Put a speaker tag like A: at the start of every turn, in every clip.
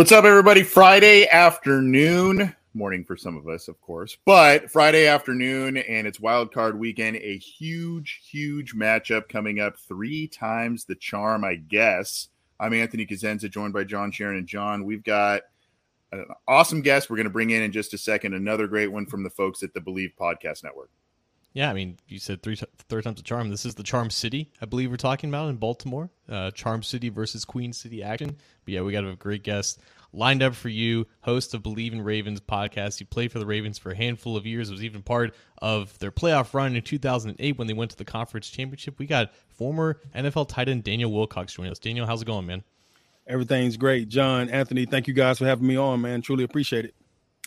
A: What's up, everybody? Friday afternoon, morning for some of us, of course, but Friday afternoon, and it's wild card weekend. A huge, huge matchup coming up. Three times the charm, I guess. I'm Anthony Cosenza, joined by John Sharon and John. We've got an awesome guest. We're going to bring in in just a second another great one from the folks at the Believe Podcast Network.
B: Yeah, I mean, you said three third time's a charm. This is the Charm City, I believe we're talking about in Baltimore. Uh, charm City versus Queen City action. But yeah, we got a great guest lined up for you, host of Believe in Ravens podcast. You played for the Ravens for a handful of years. Was even part of their playoff run in 2008 when they went to the conference championship. We got former NFL tight end Daniel Wilcox joining us. Daniel, how's it going, man?
C: Everything's great, John. Anthony, thank you guys for having me on, man. Truly appreciate it.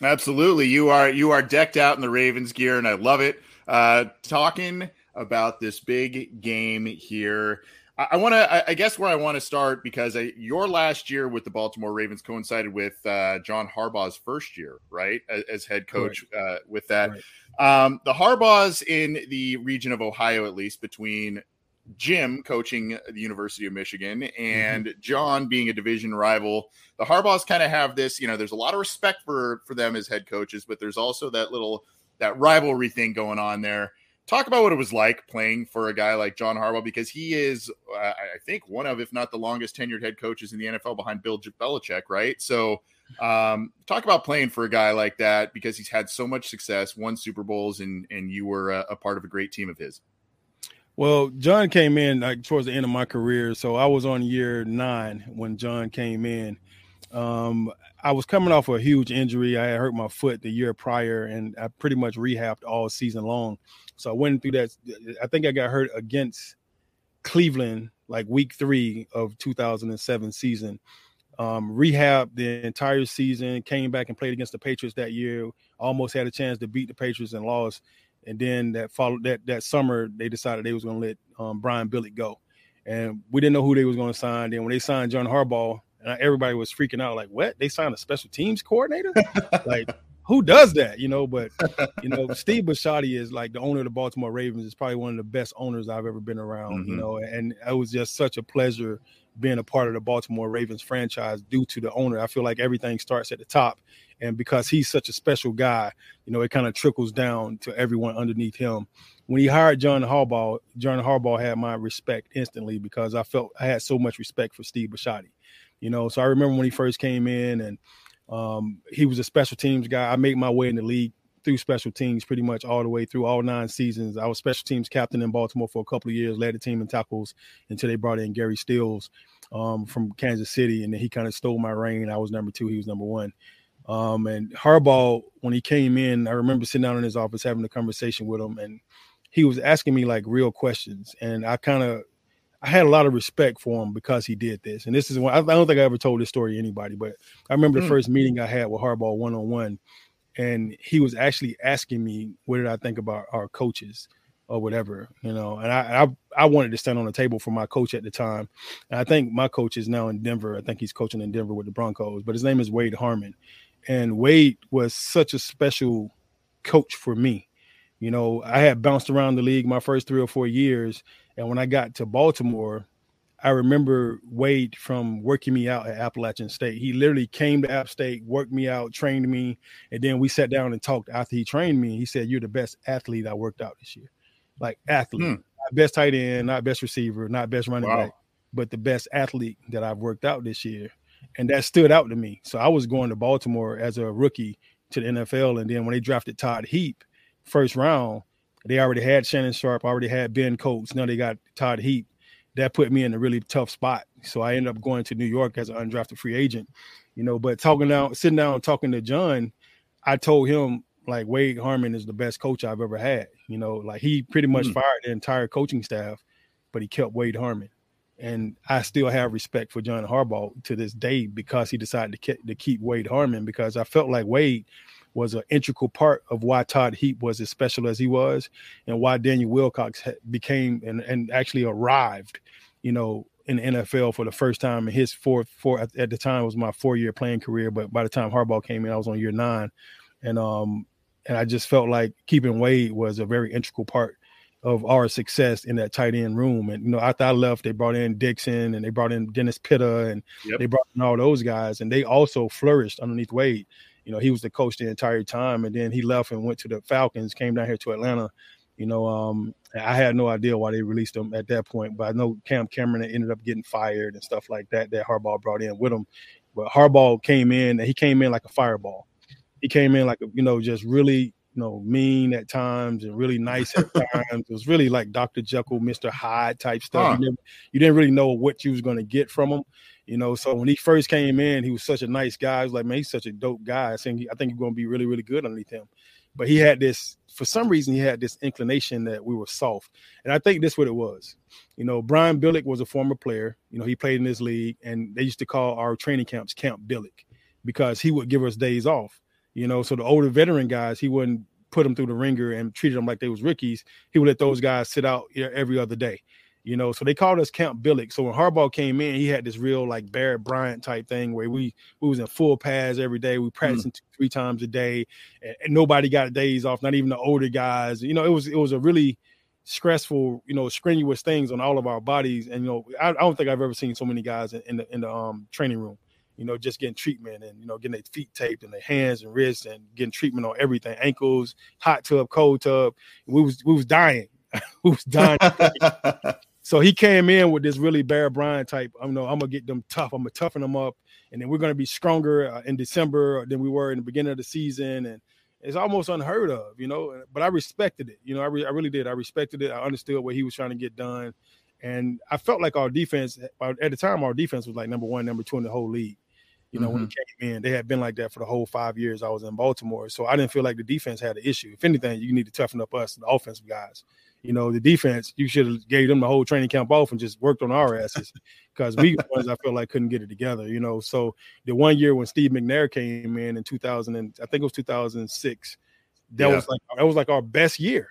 A: Absolutely, you are you are decked out in the Ravens gear, and I love it uh, talking about this big game here. I, I want to, I, I, guess, where I want to start because I, your last year with the Baltimore Ravens coincided with uh, John Harbaugh's first year, right, as, as head coach. Right. Uh, with that, right. um, the Harbaughs in the region of Ohio, at least between Jim coaching the University of Michigan and mm-hmm. John being a division rival. The Harbaughs kind of have this, you know, there's a lot of respect for for them as head coaches, but there's also that little that rivalry thing going on there. Talk about what it was like playing for a guy like John Harbaugh because he is, uh, I think, one of, if not the longest tenured head coaches in the NFL behind Bill Belichick, right? So, um, talk about playing for a guy like that because he's had so much success, won Super Bowls, and and you were a, a part of a great team of his.
C: Well, John came in like towards the end of my career, so I was on year nine when John came in. Um, I was coming off a huge injury. I hurt my foot the year prior, and I pretty much rehabbed all season long. So I went through that. I think I got hurt against Cleveland like week three of 2007 season. Um, the entire season, came back and played against the Patriots that year. Almost had a chance to beat the Patriots and lost. And then that followed that that summer, they decided they was going to let um, Brian Billick go, and we didn't know who they was going to sign. Then when they signed John Harbaugh, and everybody was freaking out, like, "What? They signed a special teams coordinator? like, who does that?" You know. But you know, Steve Bisciotti is like the owner of the Baltimore Ravens. Is probably one of the best owners I've ever been around. Mm-hmm. You know, and it was just such a pleasure being a part of the Baltimore Ravens franchise due to the owner. I feel like everything starts at the top, and because he's such a special guy, you know, it kind of trickles down to everyone underneath him. When he hired John Harbaugh, John Harbaugh had my respect instantly because I felt I had so much respect for Steve Bisciotti. You know, so I remember when he first came in and um, he was a special teams guy. I made my way in the league through special teams pretty much all the way through all nine seasons. I was special teams captain in Baltimore for a couple of years, led the team in tackles until they brought in Gary Stills um, from Kansas City, and then he kind of stole my reign. I was number two, he was number one. Um, and Harbaugh, when he came in, I remember sitting down in his office having a conversation with him, and he was asking me like real questions, and I kind of I had a lot of respect for him because he did this. And this is one I don't think I ever told this story to anybody, but I remember the mm. first meeting I had with Harbaugh one on one, and he was actually asking me what did I think about our coaches or whatever, you know. And I, I I wanted to stand on the table for my coach at the time. And I think my coach is now in Denver. I think he's coaching in Denver with the Broncos, but his name is Wade Harmon. And Wade was such a special coach for me. You know, I had bounced around the league my first three or four years and when I got to Baltimore, I remember Wade from working me out at Appalachian State. He literally came to App State, worked me out, trained me, and then we sat down and talked after he trained me. He said, You're the best athlete I worked out this year. Like athlete, hmm. not best tight end, not best receiver, not best running wow. back, but the best athlete that I've worked out this year. And that stood out to me. So I was going to Baltimore as a rookie to the NFL. And then when they drafted Todd Heap first round, they already had Shannon Sharpe, already had Ben Coates. Now they got Todd Heap. That put me in a really tough spot. So I ended up going to New York as an undrafted free agent. You know, but talking down, sitting down, talking to John, I told him like Wade Harmon is the best coach I've ever had. You know, like he pretty much mm. fired the entire coaching staff, but he kept Wade Harmon. And I still have respect for John Harbaugh to this day because he decided to, ke- to keep Wade Harmon because I felt like Wade was an integral part of why Todd Heap was as special as he was, and why Daniel Wilcox became and, and actually arrived, you know, in the NFL for the first time in his fourth four at, the time was my four year playing career, but by the time Harbaugh came in, I was on year nine, and um and I just felt like keeping Wade was a very integral part of our success in that tight end room. And you know, after I left, they brought in Dickson and they brought in Dennis Pitta and yep. they brought in all those guys, and they also flourished underneath Wade. You know, he was the coach the entire time, and then he left and went to the Falcons, came down here to Atlanta. You know, um, I had no idea why they released him at that point, but I know Cam Cameron ended up getting fired and stuff like that. That Harbaugh brought in with him, but Harbaugh came in and he came in like a fireball. He came in like a, you know, just really you know, mean at times and really nice at times. It was really like Dr. Jekyll, Mr. Hyde type stuff. Huh. You, never, you, didn't really know what you was going to get from him, you know. So when he first came in, he was such a nice guy. I was like, man, he's such a dope guy. I think I think going to be really, really good underneath him. But he had this, for some reason, he had this inclination that we were soft, and I think this is what it was. You know, Brian Billick was a former player. You know, he played in this league, and they used to call our training camps Camp Billick because he would give us days off you know, so the older veteran guys, he wouldn't put them through the ringer and treated them like they was rookies. He would let those guys sit out every other day. You know, so they called us Camp Billick. So when Harbaugh came in, he had this real like Bear Bryant type thing where we we was in full pads every day. We practicing mm. two, three times a day, and, and, nobody got days off. Not even the older guys. You know, it was it was a really stressful, you know, strenuous things on all of our bodies. And you know, I, I don't think I've ever seen so many guys in, in the in the um, training room you know, just getting treatment and you know, getting their feet taped and their hands and wrists and getting treatment on everything, ankles, hot tub, cold tub. We was we was dying. we was dying. so he came in with this really Bear Bryant type. I know I'm gonna get them tough. I'm gonna toughen them up, and then we're gonna be stronger uh, in December than we were in the beginning of the season. And it's almost unheard of, you know. But I respected it. You know, I, re- I really did. I respected it. I understood what he was trying to get done. And I felt like our defense at the time, our defense was like number one, number two in the whole league. You know, mm-hmm. when he came in, they had been like that for the whole five years I was in Baltimore. So I didn't feel like the defense had an issue. If anything, you need to toughen up us, the offensive guys. You know, the defense, you should have gave them the whole training camp off and just worked on our asses because we ones I feel like couldn't get it together. You know, so the one year when Steve McNair came in in 2000, and I think it was 2006, that yeah. was like that was like our best year.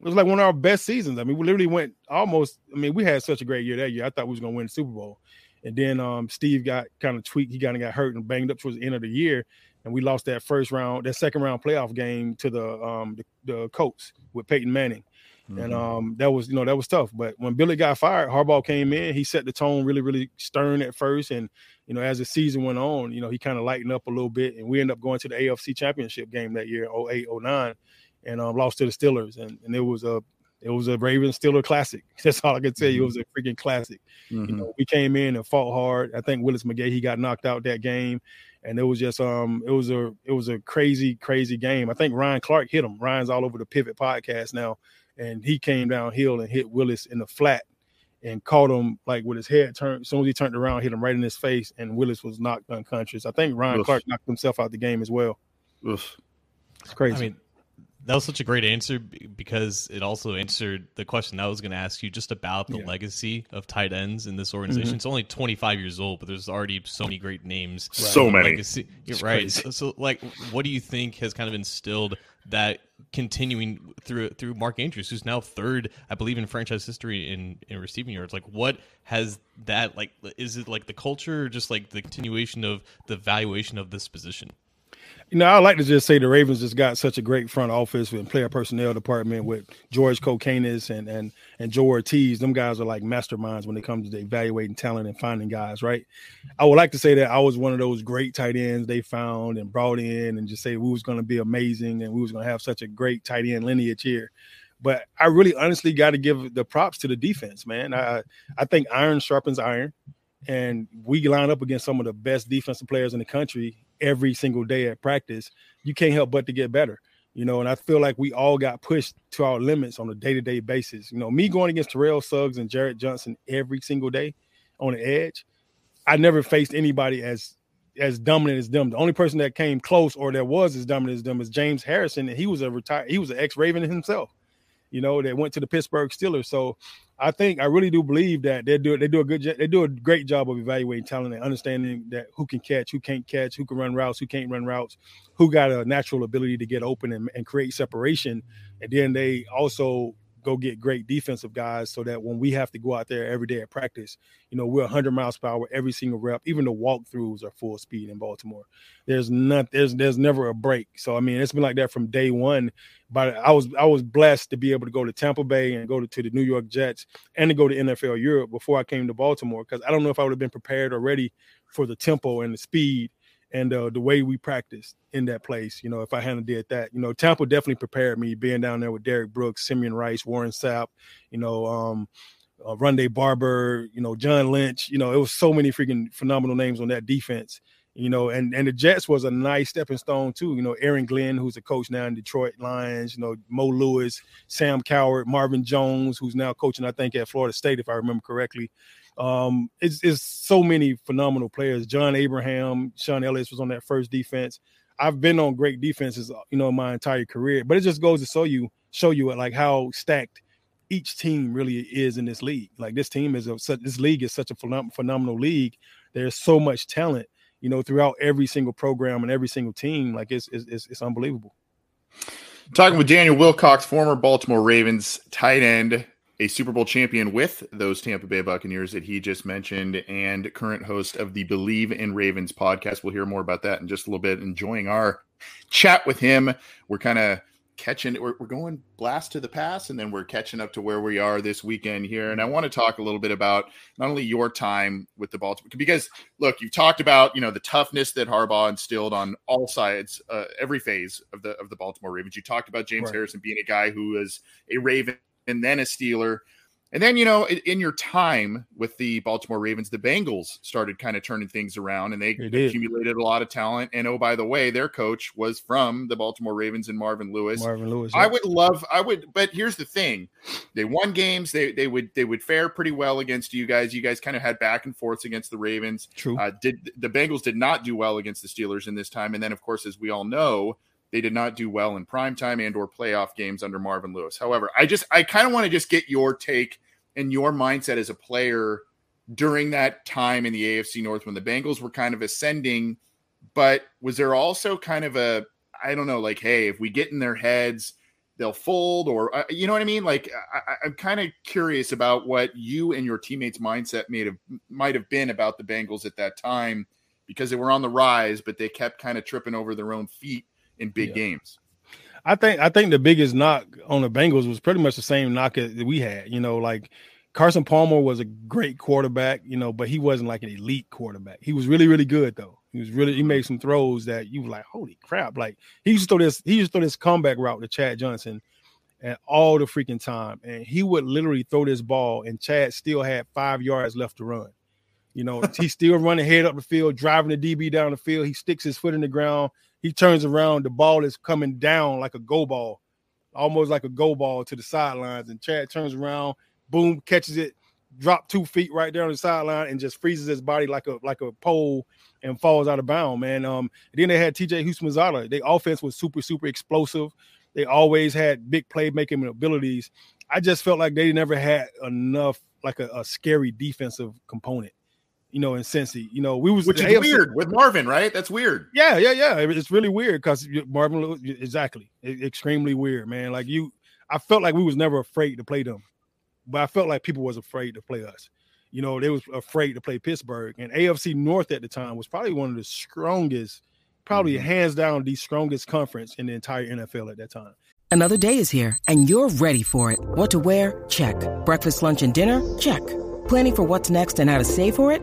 C: It was like one of our best seasons. I mean, we literally went almost. I mean, we had such a great year that year. I thought we was gonna win the Super Bowl. And then um, Steve got kind of tweaked. He kind of got hurt and banged up towards the end of the year, and we lost that first round, that second round playoff game to the um, the, the Colts with Peyton Manning. Mm-hmm. And um, that was, you know, that was tough. But when Billy got fired, Harbaugh came in. He set the tone really, really stern at first, and you know, as the season went on, you know, he kind of lightened up a little bit, and we ended up going to the AFC Championship game that year, 08, 09, and um, lost to the Steelers, and and it was a it was a Ravens Steeler classic. That's all I can tell you. It was a freaking classic. Mm-hmm. You know, we came in and fought hard. I think Willis McGahee he got knocked out that game, and it was just um it was a it was a crazy crazy game. I think Ryan Clark hit him. Ryan's all over the Pivot podcast now, and he came downhill and hit Willis in the flat and caught him like with his head turned. As soon as he turned around, hit him right in his face, and Willis was knocked unconscious. I think Ryan Oof. Clark knocked himself out the game as well. Oof. It's crazy. I mean,
B: that was such a great answer because it also answered the question I was going to ask you just about the yeah. legacy of tight ends in this organization. Mm-hmm. It's only 25 years old, but there's already so many great names.
A: Right. So many.
B: Legacy. right. So, so, like, what do you think has kind of instilled that continuing through through Mark Andrews, who's now third, I believe, in franchise history in in receiving yards? Like, what has that like? Is it like the culture, or just like the continuation of the valuation of this position?
C: You know, I like to just say the Ravens just got such a great front office and player personnel department with George Kokinis and and and Joe Hortiz. Them guys are like masterminds when it comes to evaluating talent and finding guys. Right. I would like to say that I was one of those great tight ends they found and brought in, and just say we was going to be amazing and we was going to have such a great tight end lineage here. But I really honestly got to give the props to the defense, man. I I think iron sharpens iron and we line up against some of the best defensive players in the country every single day at practice, you can't help but to get better. You know, and I feel like we all got pushed to our limits on a day-to-day basis. You know, me going against Terrell Suggs and Jarret Johnson every single day on the edge, I never faced anybody as as dominant as them. The only person that came close or that was as dominant as them is James Harrison, and he was a retired, he was an ex-Raven himself you know, that went to the Pittsburgh Steelers. So I think I really do believe that they do they do a good they do a great job of evaluating talent and understanding that who can catch, who can't catch, who can run routes, who can't run routes, who got a natural ability to get open and, and create separation. And then they also go get great defensive guys so that when we have to go out there every day at practice, you know, we're 100 miles per hour every single rep. Even the walkthroughs are full speed in Baltimore. There's not there's there's never a break. So I mean, it's been like that from day one. But I was I was blessed to be able to go to Tampa Bay and go to, to the New York Jets and to go to NFL Europe before I came to Baltimore because I don't know if I would have been prepared already for the tempo and the speed and uh, the way we practiced in that place. You know, if I hadn't did that, you know, Tampa definitely prepared me being down there with Derrick Brooks, Simeon Rice, Warren Sapp, you know, um, uh, Rondé Barber, you know, John Lynch. You know, it was so many freaking phenomenal names on that defense. You know, and and the Jets was a nice stepping stone too. You know, Aaron Glenn, who's a coach now in Detroit Lions. You know, Mo Lewis, Sam Cowart, Marvin Jones, who's now coaching, I think, at Florida State, if I remember correctly. Um, it's, it's so many phenomenal players. John Abraham, Shaun Ellis was on that first defense. I've been on great defenses, you know, my entire career, but it just goes to show you, show you like how stacked each team really is in this league. Like this team is a this league is such a phenomenal league. There's so much talent, you know, throughout every single program and every single team. Like it's it's, it's unbelievable.
A: Talking with Daniel Wilcox, former Baltimore Ravens tight end, a Super Bowl champion with those Tampa Bay Buccaneers that he just mentioned, and current host of the Believe in Ravens podcast. We'll hear more about that in just a little bit. Enjoying our chat with him. We're kind of catching, we're, we're going blast to the past, and then we're catching up to where we are this weekend here. And I want to talk a little bit about not only your time with the Baltimore, because look, you've talked about you know the toughness that Harbaugh instilled on all sides, uh, every phase of the of the Baltimore Ravens. You talked about James right. Harrison being a guy who is a Raven and then a Steeler. And then, you know, in your time with the Baltimore Ravens, the Bengals started kind of turning things around and they, they accumulated a lot of talent. And oh, by the way, their coach was from the Baltimore Ravens and Marvin Lewis.
C: Marvin Lewis.
A: Yeah. I would love, I would, but here's the thing. They won games. They they would they would fare pretty well against you guys. You guys kind of had back and forths against the Ravens.
C: True. Uh,
A: did the Bengals did not do well against the Steelers in this time. And then, of course, as we all know, they did not do well in primetime and or playoff games under Marvin Lewis. However, I just I kind of want to just get your take and your mindset as a player during that time in the AFC North when the Bengals were kind of ascending, but was there also kind of a I don't know like hey, if we get in their heads, they'll fold or uh, you know what I mean? Like I, am kind of curious about what you and your teammates' mindset made have might have been about the Bengals at that time because they were on the rise, but they kept kind of tripping over their own feet in big yeah. games.
C: I think I think the biggest knock on the Bengals was pretty much the same knock that we had. You know, like Carson Palmer was a great quarterback, you know, but he wasn't like an elite quarterback. He was really, really good though. He was really he made some throws that you were like, holy crap! Like he used to throw this, he used to throw this comeback route to Chad Johnson and all the freaking time, and he would literally throw this ball, and Chad still had five yards left to run. You know, he's still running head up the field, driving the DB down the field. He sticks his foot in the ground, he turns around, the ball is coming down like a go ball, almost like a go ball to the sidelines. And Chad turns around, boom, catches it, drop two feet right there on the sideline, and just freezes his body like a like a pole and falls out of bounds, man. Um, then they had TJ Houshmandzadeh. Their offense was super, super explosive. They always had big playmaking abilities. I just felt like they never had enough like a, a scary defensive component you know, in Cincy. You know, we was
A: which is AFC, weird with Marvin, right? That's weird.
C: Yeah, yeah, yeah. It's really weird because Marvin, exactly, extremely weird, man. Like you, I felt like we was never afraid to play them, but I felt like people was afraid to play us. You know, they was afraid to play Pittsburgh, and AFC North at the time was probably one of the strongest, probably mm-hmm. hands down the strongest conference in the entire NFL at that time.
D: Another day is here, and you're ready for it. What to wear? Check. Breakfast, lunch, and dinner? Check. Planning for what's next and how to save for it?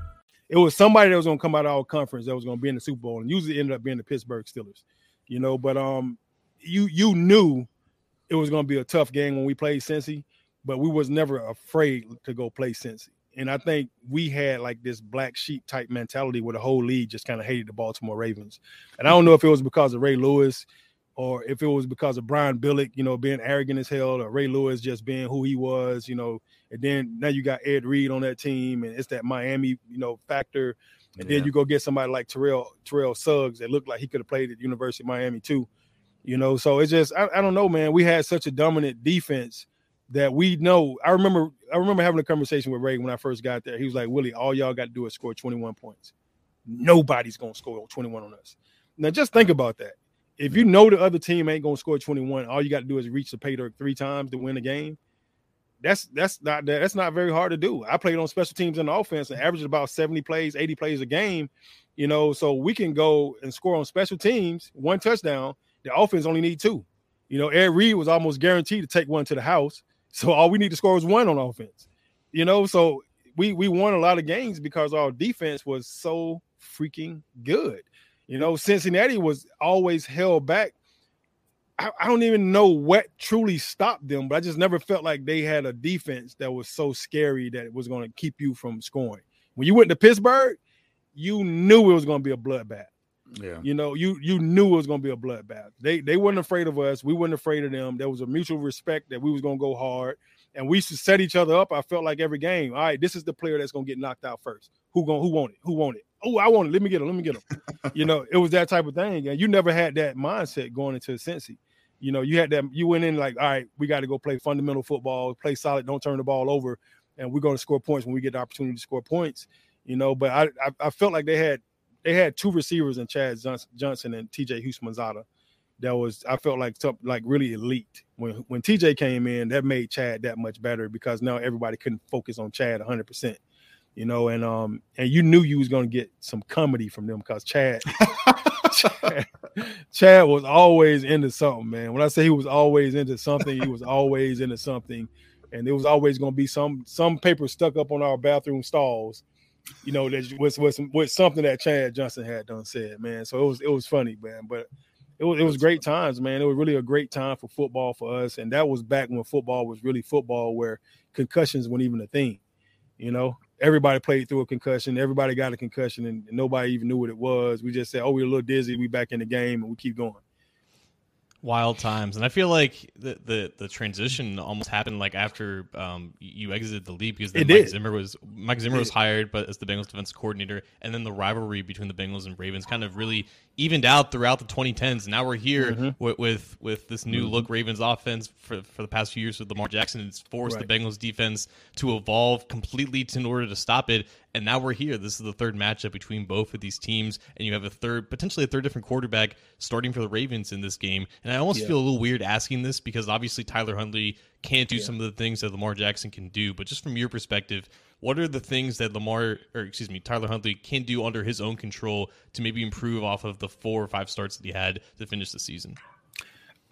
C: it was somebody that was going to come out of our conference that was going to be in the Super Bowl, and usually ended up being the Pittsburgh Steelers. You know, but um, you you knew it was going to be a tough game when we played Cincy, but we was never afraid to go play Cincy. And I think we had like this black sheep type mentality where the whole league just kind of hated the Baltimore Ravens. And I don't know if it was because of Ray Lewis or if it was because of Brian Billick, you know, being arrogant as hell, or Ray Lewis just being who he was, you know. And then now you got Ed Reed on that team, and it's that Miami, you know, factor. And yeah. then you go get somebody like Terrell Terrell Suggs that looked like he could have played at University of Miami too, you know. So it's just I, I don't know, man. We had such a dominant defense that we know. I remember I remember having a conversation with Ray when I first got there. He was like, Willie, all y'all got to do is score 21 points. Nobody's gonna score 21 on us. Now just think about that. If you know the other team ain't gonna score 21, all you got to do is reach the pay dirt three times to win a game. That's that's not that's not very hard to do. I played on special teams in the offense and averaged about 70 plays, 80 plays a game. You know, so we can go and score on special teams, one touchdown. The offense only need two. You know, Ed Reed was almost guaranteed to take one to the house. So all we need to score is one on offense. You know, so we we won a lot of games because our defense was so freaking good. You know, Cincinnati was always held back. I, I, don't even know what truly stopped them, but I just never felt like they had a defense that was so scary that it was going to keep you from scoring. When you went to Pittsburgh, you knew it was going to be a bloodbath. Yeah. You know, you you knew it was gonna be a bloodbath. They they weren't afraid of us. We weren't afraid of them. There was a mutual respect that we was gonna go hard. And we used to set each other up. I felt like every game. All right, this is the player that's gonna get knocked out first. Who going who want it? Who want it? Oh, I want it. Let me get him. Let me get him. you know, it was that type of thing. And you never had that mindset going into Cincy. You know, you had that you went in like, all right, we got to go play fundamental football, play solid, don't turn the ball over, and we're gonna score points when we get the opportunity to score points. You know, but I I, I felt like they had they had two receivers in Chad Johnson and TJ Houshmandzadeh. That was I felt like something like really elite. When when TJ came in, that made Chad that much better because now everybody couldn't focus on Chad 100. percent You know, and um and you knew you was gonna get some comedy from them because Chad, Chad, Chad was always into something, man. When I say he was always into something, he was always into something, and there was always gonna be some some paper stuck up on our bathroom stalls you know, that was was was something that Chad Johnson had done said, man. So it was it was funny, man. But it was it was great times, man. It was really a great time for football for us, and that was back when football was really football, where concussions weren't even a thing. You know, everybody played through a concussion. Everybody got a concussion, and nobody even knew what it was. We just said, "Oh, we're a little dizzy. We back in the game, and we keep going."
B: wild times and i feel like the the, the transition almost happened like after um, you exited the league because then mike did. zimmer was mike zimmer was hired but as the bengals defense coordinator and then the rivalry between the bengals and ravens kind of really evened out throughout the 2010s. Now we're here mm-hmm. with, with, with this new mm-hmm. look Ravens offense for for the past few years with Lamar Jackson. It's forced right. the Bengals defense to evolve completely to, in order to stop it. And now we're here. This is the third matchup between both of these teams, and you have a third, potentially a third different quarterback starting for the Ravens in this game. And I almost yeah. feel a little weird asking this because obviously Tyler Huntley can't do yeah. some of the things that Lamar Jackson can do. But just from your perspective, what are the things that Lamar, or excuse me, Tyler Huntley can do under his own control to maybe improve off of the four or five starts that he had to finish the season?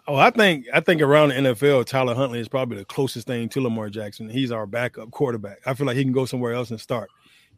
C: Oh, I think I think around the NFL, Tyler Huntley is probably the closest thing to Lamar Jackson. He's our backup quarterback. I feel like he can go somewhere else and start.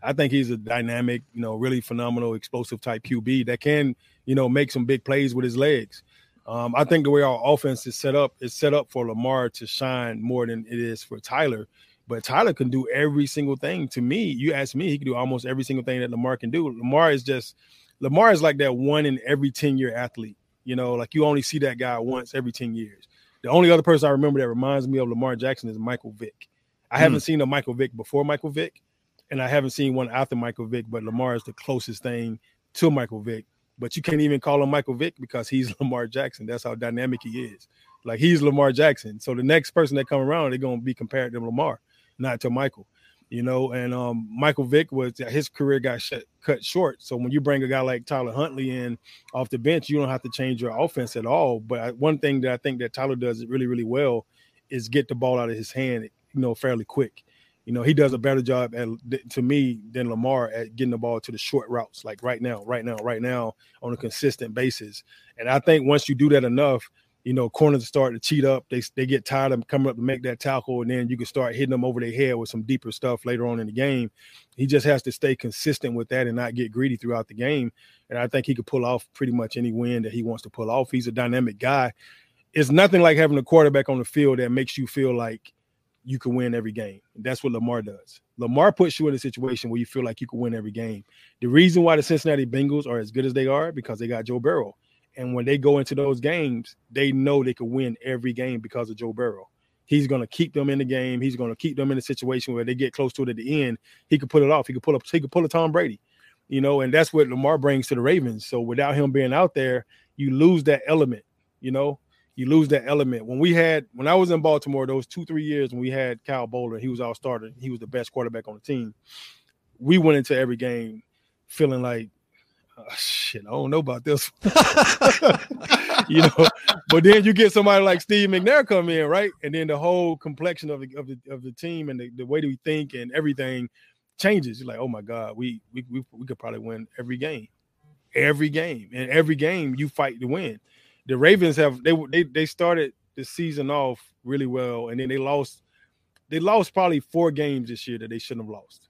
C: I think he's a dynamic, you know, really phenomenal, explosive type QB that can, you know, make some big plays with his legs. Um, I think the way our offense is set up is set up for Lamar to shine more than it is for Tyler. But Tyler can do every single thing. To me, you ask me, he can do almost every single thing that Lamar can do. Lamar is just Lamar is like that one in every 10 year athlete. You know, like you only see that guy once every 10 years. The only other person I remember that reminds me of Lamar Jackson is Michael Vick. I mm. haven't seen a Michael Vick before Michael Vick, and I haven't seen one after Michael Vick, but Lamar is the closest thing to Michael Vick. But you can't even call him Michael Vick because he's Lamar Jackson. That's how dynamic he is. Like he's Lamar Jackson. So the next person that come around, they're gonna be compared to Lamar not to Michael. You know, and um, Michael Vick was his career got cut short. So when you bring a guy like Tyler Huntley in off the bench, you don't have to change your offense at all. But I, one thing that I think that Tyler does really, really well is get the ball out of his hand, you know, fairly quick. You know, he does a better job at to me than Lamar at getting the ball to the short routes, like right now, right now, right now, on a consistent basis. And I think once you do that enough, you know, corners start to cheat up. They they get tired of coming up to make that tackle, and then you can start hitting them over their head with some deeper stuff later on in the game. He just has to stay consistent with that and not get greedy throughout the game. And I think he could pull off pretty much any win that he wants to pull off. He's a dynamic guy. It's nothing like having a quarterback on the field that makes you feel like you can win every game. That's what Lamar does. Lamar puts you in a situation where you feel like you can win every game. The reason why the Cincinnati Bengals are as good as they are because they got Joe Burrow. And when they go into those games, they know they can win every game because of Joe Burrow. He's going to keep them in the game. He's going to keep them in a situation where they get close to it at the end. He could pull it off. He could pull up. He could pull a Tom Brady, you know. And that's what Lamar brings to the Ravens. So without him being out there, you lose that element. You know, you lose that element. When we had, when I was in Baltimore, those two three years when we had Kyle Boller, he was our starter. He was the best quarterback on the team. We went into every game feeling like oh, shit, I don't know about this. you know, but then you get somebody like Steve McNair come in, right? And then the whole complexion of the of the of the team and the, the way that we think and everything changes. You're like, oh my God, we we we, we could probably win every game. Every game. And every game you fight to win. The Ravens have they they they started the season off really well, and then they lost they lost probably four games this year that they shouldn't have lost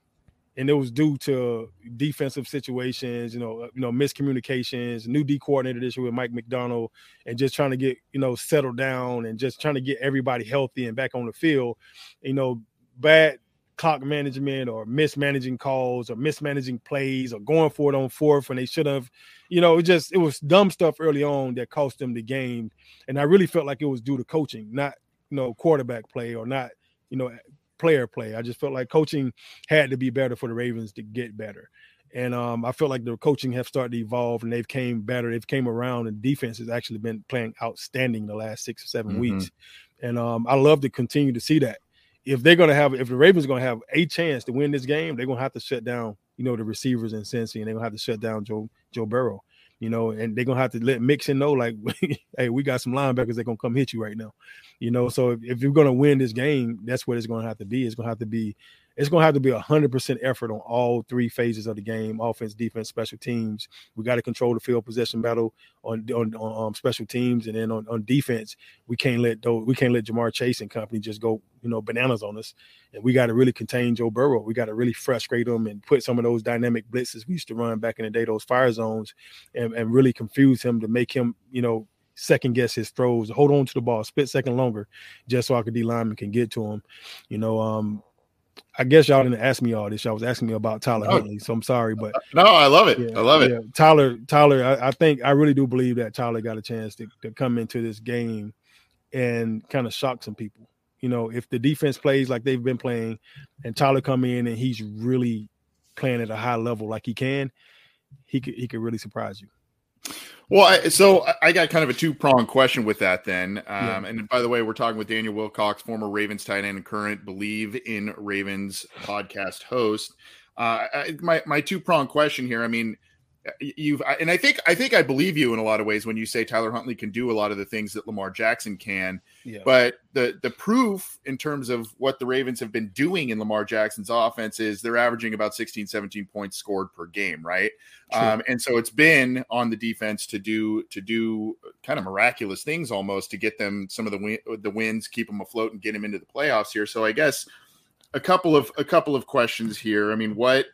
C: and it was due to defensive situations, you know, uh, you know, miscommunications, new D coordinator this year with Mike Macdonald, and just trying to get you know settled down and just trying to get everybody healthy and back on the field. You know, bad clock management or mismanaging calls or mismanaging plays or going for it on fourth when they should have, you know, it just it was dumb stuff early on that cost them the game. And I really felt like it was due to coaching, not you know quarterback play or not you know player play. I just felt like coaching had to be better for the Ravens to get better. And um, I felt like the coaching have started to evolve and they've came better. They've came around and defense has actually been playing outstanding the last six or 7 mm-hmm. weeks. And um, I love to continue to see that. If they're gonna have if the Ravens are gonna have a chance to win this game, they're gonna have to shut down, you know, the receivers in Cincy and they're gonna have to shut down Joe Joe Burrow you know, and they're gonna have to let Mixon know, like, hey, we got some linebackers that gonna come hit you right now, you know. So if, if you're gonna win this game, that's what it's gonna have to be. It's gonna have to be it's going to have to be a hundred percent effort on all three phases of the game: offense, defense, special teams. We got to control the field possession battle on on, on um, special teams, and then on, on defense, we can't let those we can't let Ja'Marr Chase and company just go you know bananas on us, and we got to really contain Joe Burrow. We got to really frustrate him and put some of those dynamic blitzes we used to run back in the day, those fire zones, and, and really confuse him to make him you know second guess his throws, hold on to the ball, split second longer, just so our D lineman can get to him. You know, um, I guess y'all didn't ask me all this. Y'all was asking me about Tyler oh. Huntley, so I'm sorry, but
A: no, I love it. Yeah, I love it. Yeah.
C: Tyler, Tyler, I, I, think I really do believe that Tyler got a chance to, to come into this game and kind of shock some people. You know, if the defense plays like they've been playing, and Tyler come in and he's really playing at a high level like he can, he could he could really surprise you.
A: Well, I, so I got kind of a two pronged question with that then. Um, yeah. And by the way, we're talking with Daniel Wilcox, former Ravens tight end and current Believe in Ravens podcast host. Uh, I, my my two pronged question here. I mean, you've and I think I think I believe you in a lot of ways when you say Tyler Huntley can do a lot of the things that Lamar Jackson can. Yeah. But the the proof in terms of what the Ravens have been doing in Lamar Jackson's offense is they're averaging about 16 17 points scored per game, right? Um, and so it's been on the defense to do to do kind of miraculous things almost to get them some of the win, the wins, keep them afloat and get them into the playoffs here. So I guess a couple of a couple of questions here. I mean, what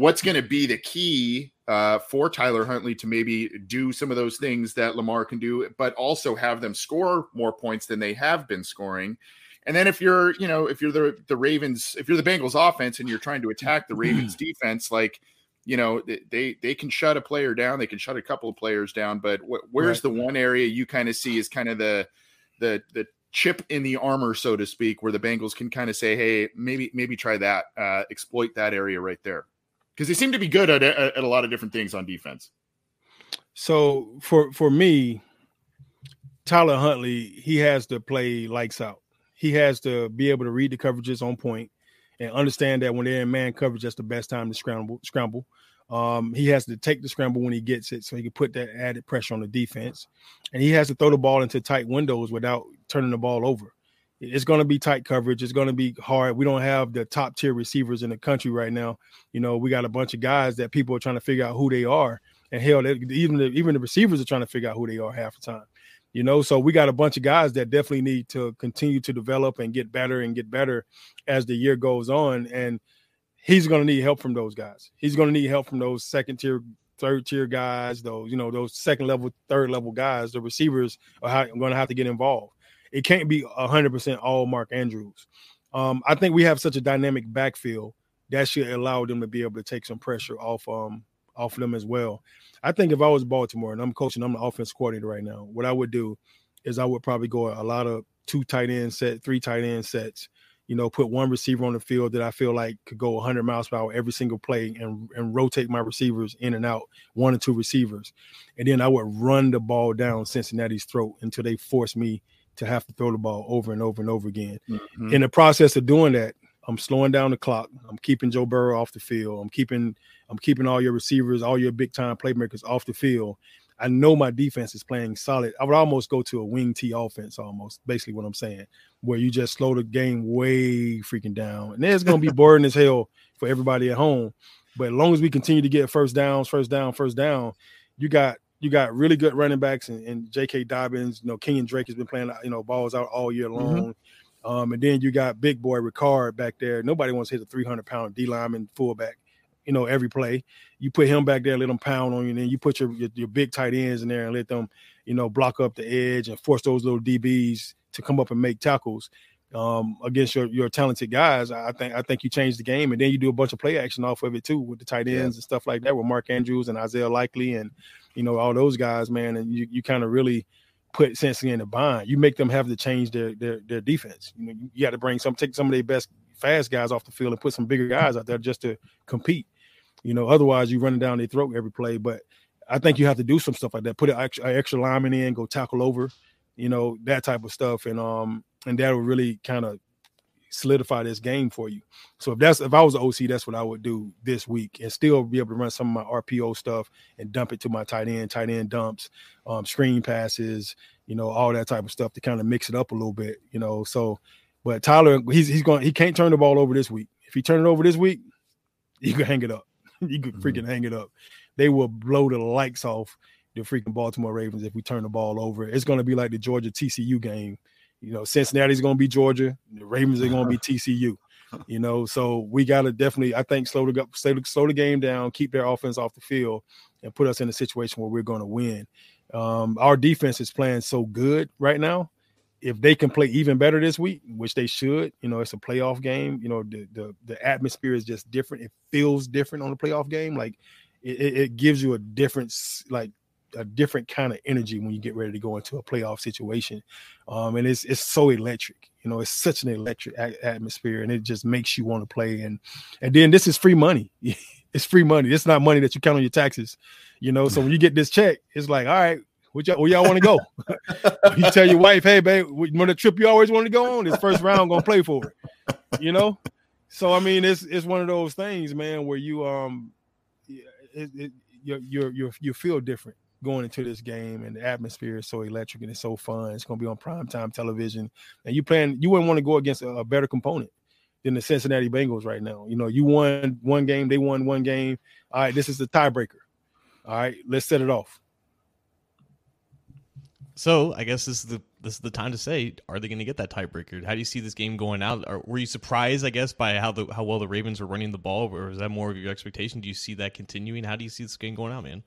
A: what's going to be the key uh, for Tyler Huntley to maybe do some of those things that Lamar can do, but also have them score more points than they have been scoring. And then if you're, you know, if you're the the Ravens, if you're the Bengals offense and you're trying to attack the Ravens defense, like, you know, they they can shut a player down, they can shut a couple of players down, but wh- where's right. the one area you kind of see is kind of the the the chip in the armor, so to speak, where the Bengals can kind of say, hey, maybe maybe try that, uh, exploit that area right there because they seem to be good at, at, at a lot of different things on defense.
C: So for for me, Tyler Huntley, he has to play lights out. He has to be able to read the coverages on point and understand that when they're in man coverage, that's the best time to scramble. Scramble. Um, he has to take the scramble when he gets it, so he can put that added pressure on the defense, and he has to throw the ball into tight windows without turning the ball over it's going to be tight coverage. It's going to be hard. We don't have the top tier receivers in the country right now. You know, we got a bunch of guys that people are trying to figure out who they are, and hell, they, even the, even the receivers are trying to figure out who they are half the time. You know, so we got a bunch of guys that definitely need to continue to develop and get better and get better as the year goes on. And he's going to need help from those guys. He's going to need help from those second tier, third tier guys, those, you know, those second level, third level guys. The receivers are going to have to get involved. It can't be 100% all Mark Andrews. Um, I think we have such a dynamic backfield that should allow them to be able to take some pressure off um off them as well. I think if I was Baltimore and I'm coaching, I'm the offense coordinator right now. What I would do is I would probably go a lot of two tight end set, three tight end sets, you know, put one receiver on the field that I feel like could go 100 miles per hour every single play and, and rotate my receivers in and out, one or two receivers. And then I would run the ball down Cincinnati's throat until they force me to have to throw the ball over and over and over again. Mm-hmm. In the process of doing that, I'm slowing down the clock. I'm keeping Joe Burrow off the field. I'm keeping I'm keeping all your receivers, all your big time playmakers off the field. I know my defense is playing solid. I would almost go to a wing T offense, almost basically what I'm saying, where you just slow the game way freaking down. And it's going to be boring as hell for everybody at home. But as long as we continue to get first downs, first down, first down, you got you got really good running backs and, and J.K. Dobbins. You know, Kenyan Drake has been playing you know balls out all year mm-hmm. long. Mm-hmm. Um, and then you got big boy Ricard back there. Nobody wants to hit a 300 pound D lineman fullback you know, every play. You put him back there, let him pound on you, and then you put your, your, your big tight ends in there and let them, you know, block up the edge and force those little DBs to come up and make tackles um, against your your talented guys. I think I think you change the game, and then you do a bunch of play action off of it too with the tight ends yeah. and stuff like that with Mark Andrews and Isaiah Likely and you know all those guys, man. And you you kind of really put Cincinnati in a bind. You make them have to change their their their defense. You know, you, you got to bring some take some of their best fast guys off the field and put some bigger guys out there just to compete. You know, otherwise you're running down their throat every play. But I think you have to do some stuff like that. Put an extra, an extra lineman in, go tackle over, you know, that type of stuff, and um, and that will really kind of solidify this game for you. So if that's if I was an OC, that's what I would do this week, and still be able to run some of my RPO stuff and dump it to my tight end, tight end dumps, um, screen passes, you know, all that type of stuff to kind of mix it up a little bit, you know. So, but Tyler, he's he's going he can't turn the ball over this week. If he turn it over this week, you can hang it up. you could freaking mm-hmm. hang it up. They will blow the lights off the freaking Baltimore Ravens if we turn the ball over. It's going to be like the Georgia TCU game. You know, Cincinnati's going to be Georgia. The Ravens are going to be TCU. You know, so we got to definitely, I think, slow the slow, slow the game down, keep their offense off the field, and put us in a situation where we're going to win. Um, our defense is playing so good right now if they can play even better this week, which they should, you know, it's a playoff game. You know, the the, the atmosphere is just different. It feels different on a playoff game. Like it, it gives you a different, like a different kind of energy when you get ready to go into a playoff situation. Um, and it's it's so electric. You know, it's such an electric a- atmosphere, and it just makes you want to play. And and then this is free money. it's free money. It's not money that you count on your taxes. You know, so when you get this check, it's like, all right, where y'all, where y'all want to go? you tell your wife, hey, babe, remember the trip you always wanted to go on? This first round, gonna play for it. You know? So I mean, it's it's one of those things, man, where you um it, it, you you you you feel different going into this game, and the atmosphere is so electric and it's so fun. It's gonna be on prime time television, and you playing. You wouldn't want to go against a, a better component than the Cincinnati Bengals right now. You know, you won one game, they won one game. All right, this is the tiebreaker. All right, let's set it off.
B: So I guess this is the this is the time to say, are they going to get that tiebreaker? How do you see this game going out? Were you surprised, I guess, by how the how well the Ravens were running the ball, or is that more of your expectation? Do you see that continuing? How do you see this game going out, man?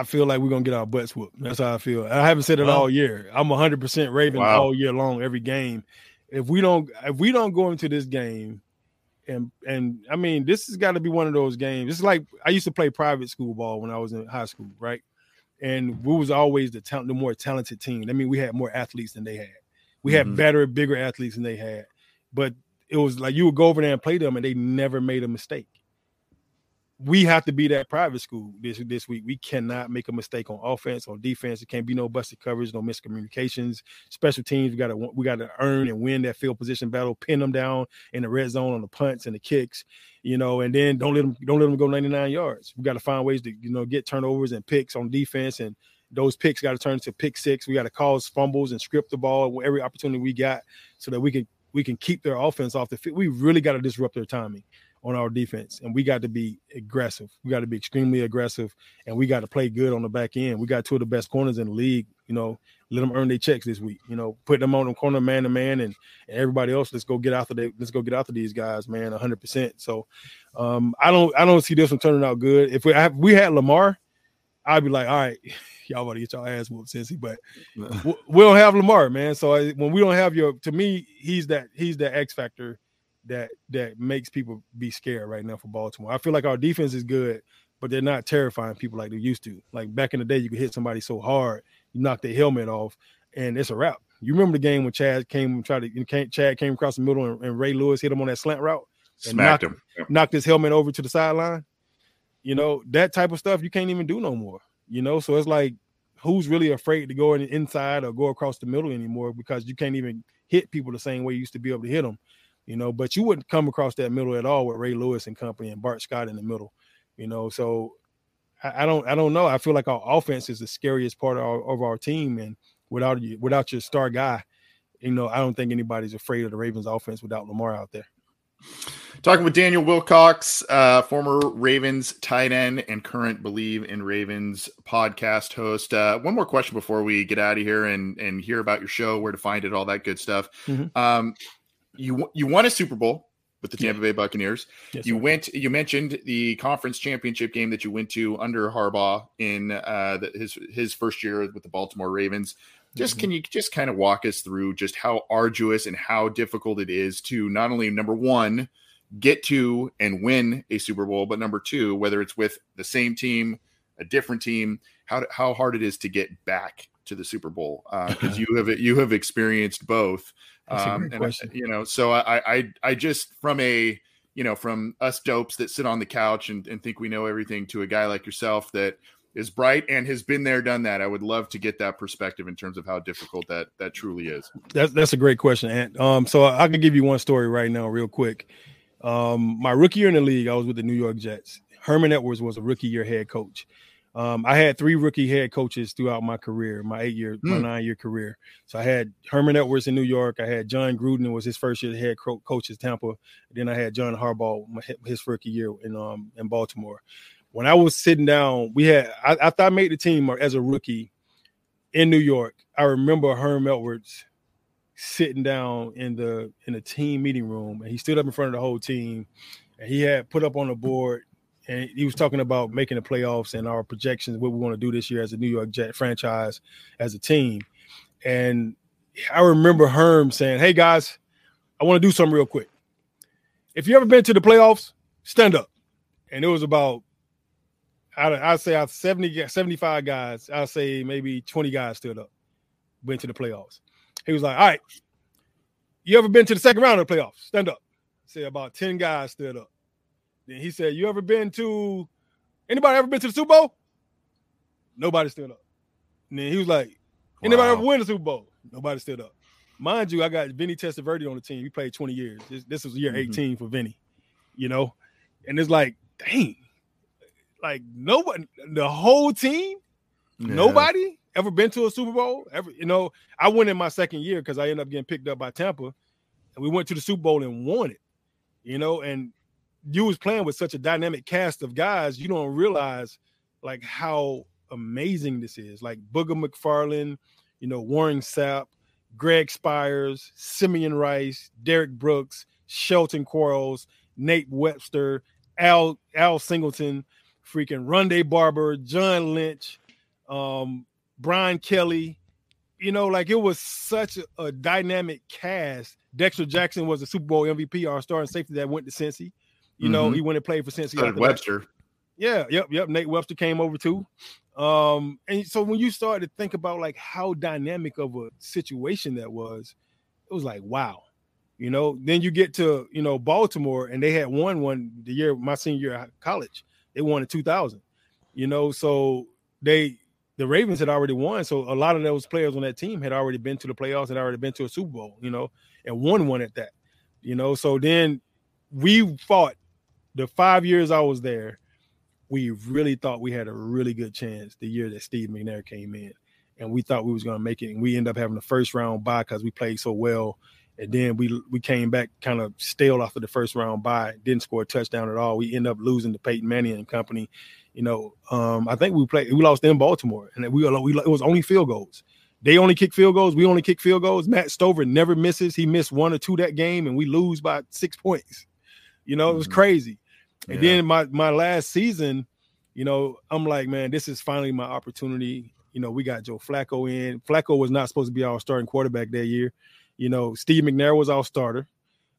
C: I feel like we're gonna get our butts whooped. That's how I feel. I haven't said it all year. I'm 100 percent Raven wow. all year long, every game. If we don't, if we don't go into this game, and and I mean, this has got to be one of those games. It's like I used to play private school ball when I was in high school, right? and we was always the talent, the more talented team. I mean, we had more athletes than they had. We had mm-hmm. better, bigger athletes than they had. But it was like you would go over there and play them, and they never made a mistake. We have to be that private school this this week. We cannot make a mistake on offense, on defense. It can't be no busted coverage, no miscommunications. Special teams, we got to we got to earn and win that field position battle, pin them down in the red zone on the punts and the kicks you know, and then don't let them don't let them go 99 yards. We got to find ways to you know get turnovers and picks on defense, and those picks got to turn to pick six. We got to cause fumbles and script the ball every opportunity we got, so that we can we can keep their offense off the field. We really got to disrupt their timing on our defense, and we got to be aggressive. We got to be extremely aggressive, and we got to play good on the back end. We got two of the best corners in the league. You know, let them earn their checks this week. You know, put them on the corner man to man, and, and everybody else. Let's go get after the, Let's go get after these guys, man. hundred percent. So, um, I don't I don't see this one turning out good. If we have, we had Lamar, I'd be like, all right, y'all want to get y'all ass whooped, Cincy. But we don't have Lamar, man. So I, when we don't have your, to me, he's that he's the X factor that that makes people be scared right now for Baltimore. I feel like our defense is good, but they're not terrifying people like they used to. Like back in the day, you could hit somebody so hard, you knock their helmet off, and it's a wrap. You remember the game when Chad came and tried to Chad came across the middle and, and Ray Lewis hit him on that slant route
A: and smacked
C: knocked,
A: him, yeah.
C: knocked his helmet over to the sideline. You know that type of stuff you can't even do no more. You know, so it's like who's really afraid to go in inside or go across the middle anymore because you can't even hit people the same way you used to be able to hit them you know, but you wouldn't come across that middle at all with Ray Lewis and company and Bart Scott in the middle, you know. So I, I don't I don't know. I feel like our offense is the scariest part of our, of our team, and without you without your star guy, you know, I don't think anybody's afraid of the Ravens offense without Lamar out there.
A: Talking with Daniel Wilcox, uh, former Ravens tight end and current Bleav in Ravens podcast host. Uh, one more question before we get out of here and and hear about your show, where to find it, all that good stuff.
C: Mhm.
A: Um, you you won a Super Bowl with the Tampa Bay Buccaneers.
C: Yes,
A: you
C: sir.
A: went. You mentioned the conference championship game that you went to under Harbaugh in uh, the, his his first year with the Baltimore Ravens. Just
C: Mhm.
A: can you just kind of walk us through just how arduous and how difficult it is to not only number one get to and win a Super Bowl, but number two, whether it's with the same team, a different team, how how hard it is to get back to the Super Bowl because you have you have experienced both.
C: That's a
A: Um, and,
C: question.
A: you know, so I, I, I just from a, you know, from us dopes that sit on the couch and, and think we know everything to a guy like yourself that is bright and has been there, done that. I would love to get that perspective in terms of how difficult that that truly is.
C: That's that's a great question, Ant. Um, so I can give you one story right now, real quick. Um, my rookie year in the league, I was with the New York Jets. Herman Edwards was a rookie year head coach. Um, I had three rookie head coaches throughout my career, my eight year, my
A: Hmm.
C: nine year career. So I had Herman Edwards in New York. I had Jon Gruden it was his first year head co- coach at Tampa. Then I had John Harbaugh my, his rookie year in um in Baltimore. When I was sitting down, we had I, after I made the team as a rookie in New York. I remember Herm Edwards sitting down in the in the team meeting room, and he stood up in front of the whole team, and he had put up on the board, and he was talking about making the playoffs and our projections, what we want to do this year as a New York Jet franchise, as a team. And I remember Herm saying, "Hey guys, I want to do something real quick. If you ever been to the playoffs, stand up." And it was about I'd, I'd say out 70, 75 guys, I'd say maybe 20 guys stood up, went to the playoffs. He was like, All right, you ever been to the second round of the playoffs? Stand up. Say about 10 guys stood up. Then he said, You ever been to anybody ever been to the Super Bowl? Nobody stood up. And then he was like, Anybody
A: Wow.
C: ever win the Super Bowl? Nobody stood up. Mind you, I got Vinny Testaverde on the team. He played 20 years. This, this was year
A: Mhm.
C: 18 for Vinny, you know? And it's like, dang, like nobody, the whole team,
A: Yeah.
C: nobody ever been to a Super Bowl. Ever, you know, I went in my second year because I ended up getting picked up by Tampa, and we went to the Super Bowl and won it. You know, and you was playing with such a dynamic cast of guys, you don't realize like how amazing this is. Like Booger McFarland, you know, Warren Sapp, Greg Spires, Simeon Rice, Derrick Brooks, Shelton Quarles, Nate Webster, Al Al Singleton, freaking Ronde Barber, John Lynch, um, Brian Kelly. You know, like it was such a, a dynamic cast. Dexter Jackson was a Super Bowl MVP, our starting safety that went to Cincy. You know,
A: Mhm.
C: he went and played for
A: did
C: that.
A: Webster.
C: Yeah, yep, yep. Nate Webster came over too. Um, and so when you started to think about like how dynamic of a situation that was, it was like wow. You know, then you get to you know Baltimore and they had won one the year my senior year of college. They won in 2000. You know, so they the Ravens had already won. So a lot of those players on that team had already been to the playoffs, and already been to a Super Bowl, you know, and won one at that. You know, so then we fought the five years I was there we really thought we had a really good chance the year that Steve McNair came in, and we thought we was going to make it. And we ended up having the first round bye because we played so well, And then we we came back kind of stale after the first round by didn't score a touchdown at all. We end up losing to Peyton Manning and company. You know, um, I think we played we lost in Baltimore, and we we it was only field goals. They only kick field goals. We only kick field goals. Matt Stover never misses. He missed one or two that game, and we lose by six points. You know, it was mm-hmm. crazy. And yeah. then my my last season, you know, I'm like, man, this is finally my opportunity. You know, we got Joe Flacco in. Flacco was not supposed to be our starting quarterback that year. You know, Steve McNair was our starter.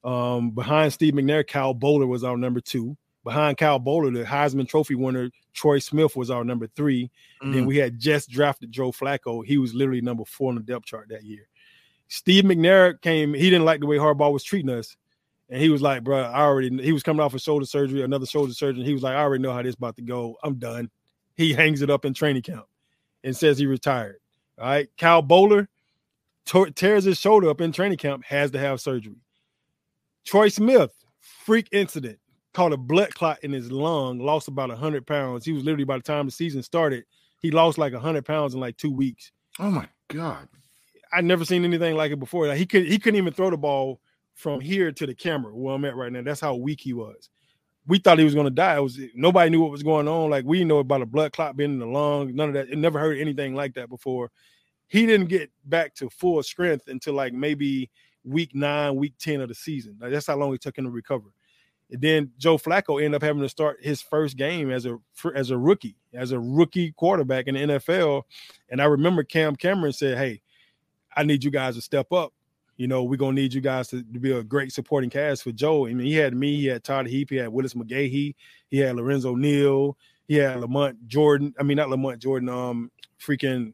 C: Um, behind Steve McNair, Kyle Boller was our number two. Behind Kyle Boller, the Heisman Trophy winner Troy Smith was our number three. Mm. Then we had just drafted Joe Flacco. He was literally number four on the depth chart that year. Steve McNair came. He didn't like the way Harbaugh was treating us, and he was like, "Bro, I already." He was coming off a shoulder surgery, another shoulder surgery. He was like, "I already know how this about to go. I'm done." He hangs it up in training camp and says he retired. All right, Kyle Boller tears his shoulder up in training camp, has to have surgery. Troy Smith, freak incident, caught a blood clot in his lung, lost about 100 pounds. He was literally, by the time the season started, he lost like 100 pounds in like two weeks.
A: Oh my God.
C: I'd never seen anything like it before. Like he could he couldn't even throw the ball from here to the camera where I'm at right now. That's how weak he was. We thought he was going to die. It was nobody knew what was going on. Like we know about a blood clot being in the lung. None of that. It never heard anything like that before he didn't get back to full strength until like maybe week nine, week 10 of the season. Like that's how long it took him to recover. And then Joe Flacco ended up having to start his first game as a as a rookie, as a rookie quarterback in the NFL. And I remember Cam Cameron said, Hey, I need you guys to step up. You know, we're gonna need you guys to, to, be a great supporting cast for Joe. I mean, he had me, he had Todd Heap, he had Willis McGahee, he had Lorenzo Neal, he had Lamont Jordan. I mean, not Lamont Jordan, um, freaking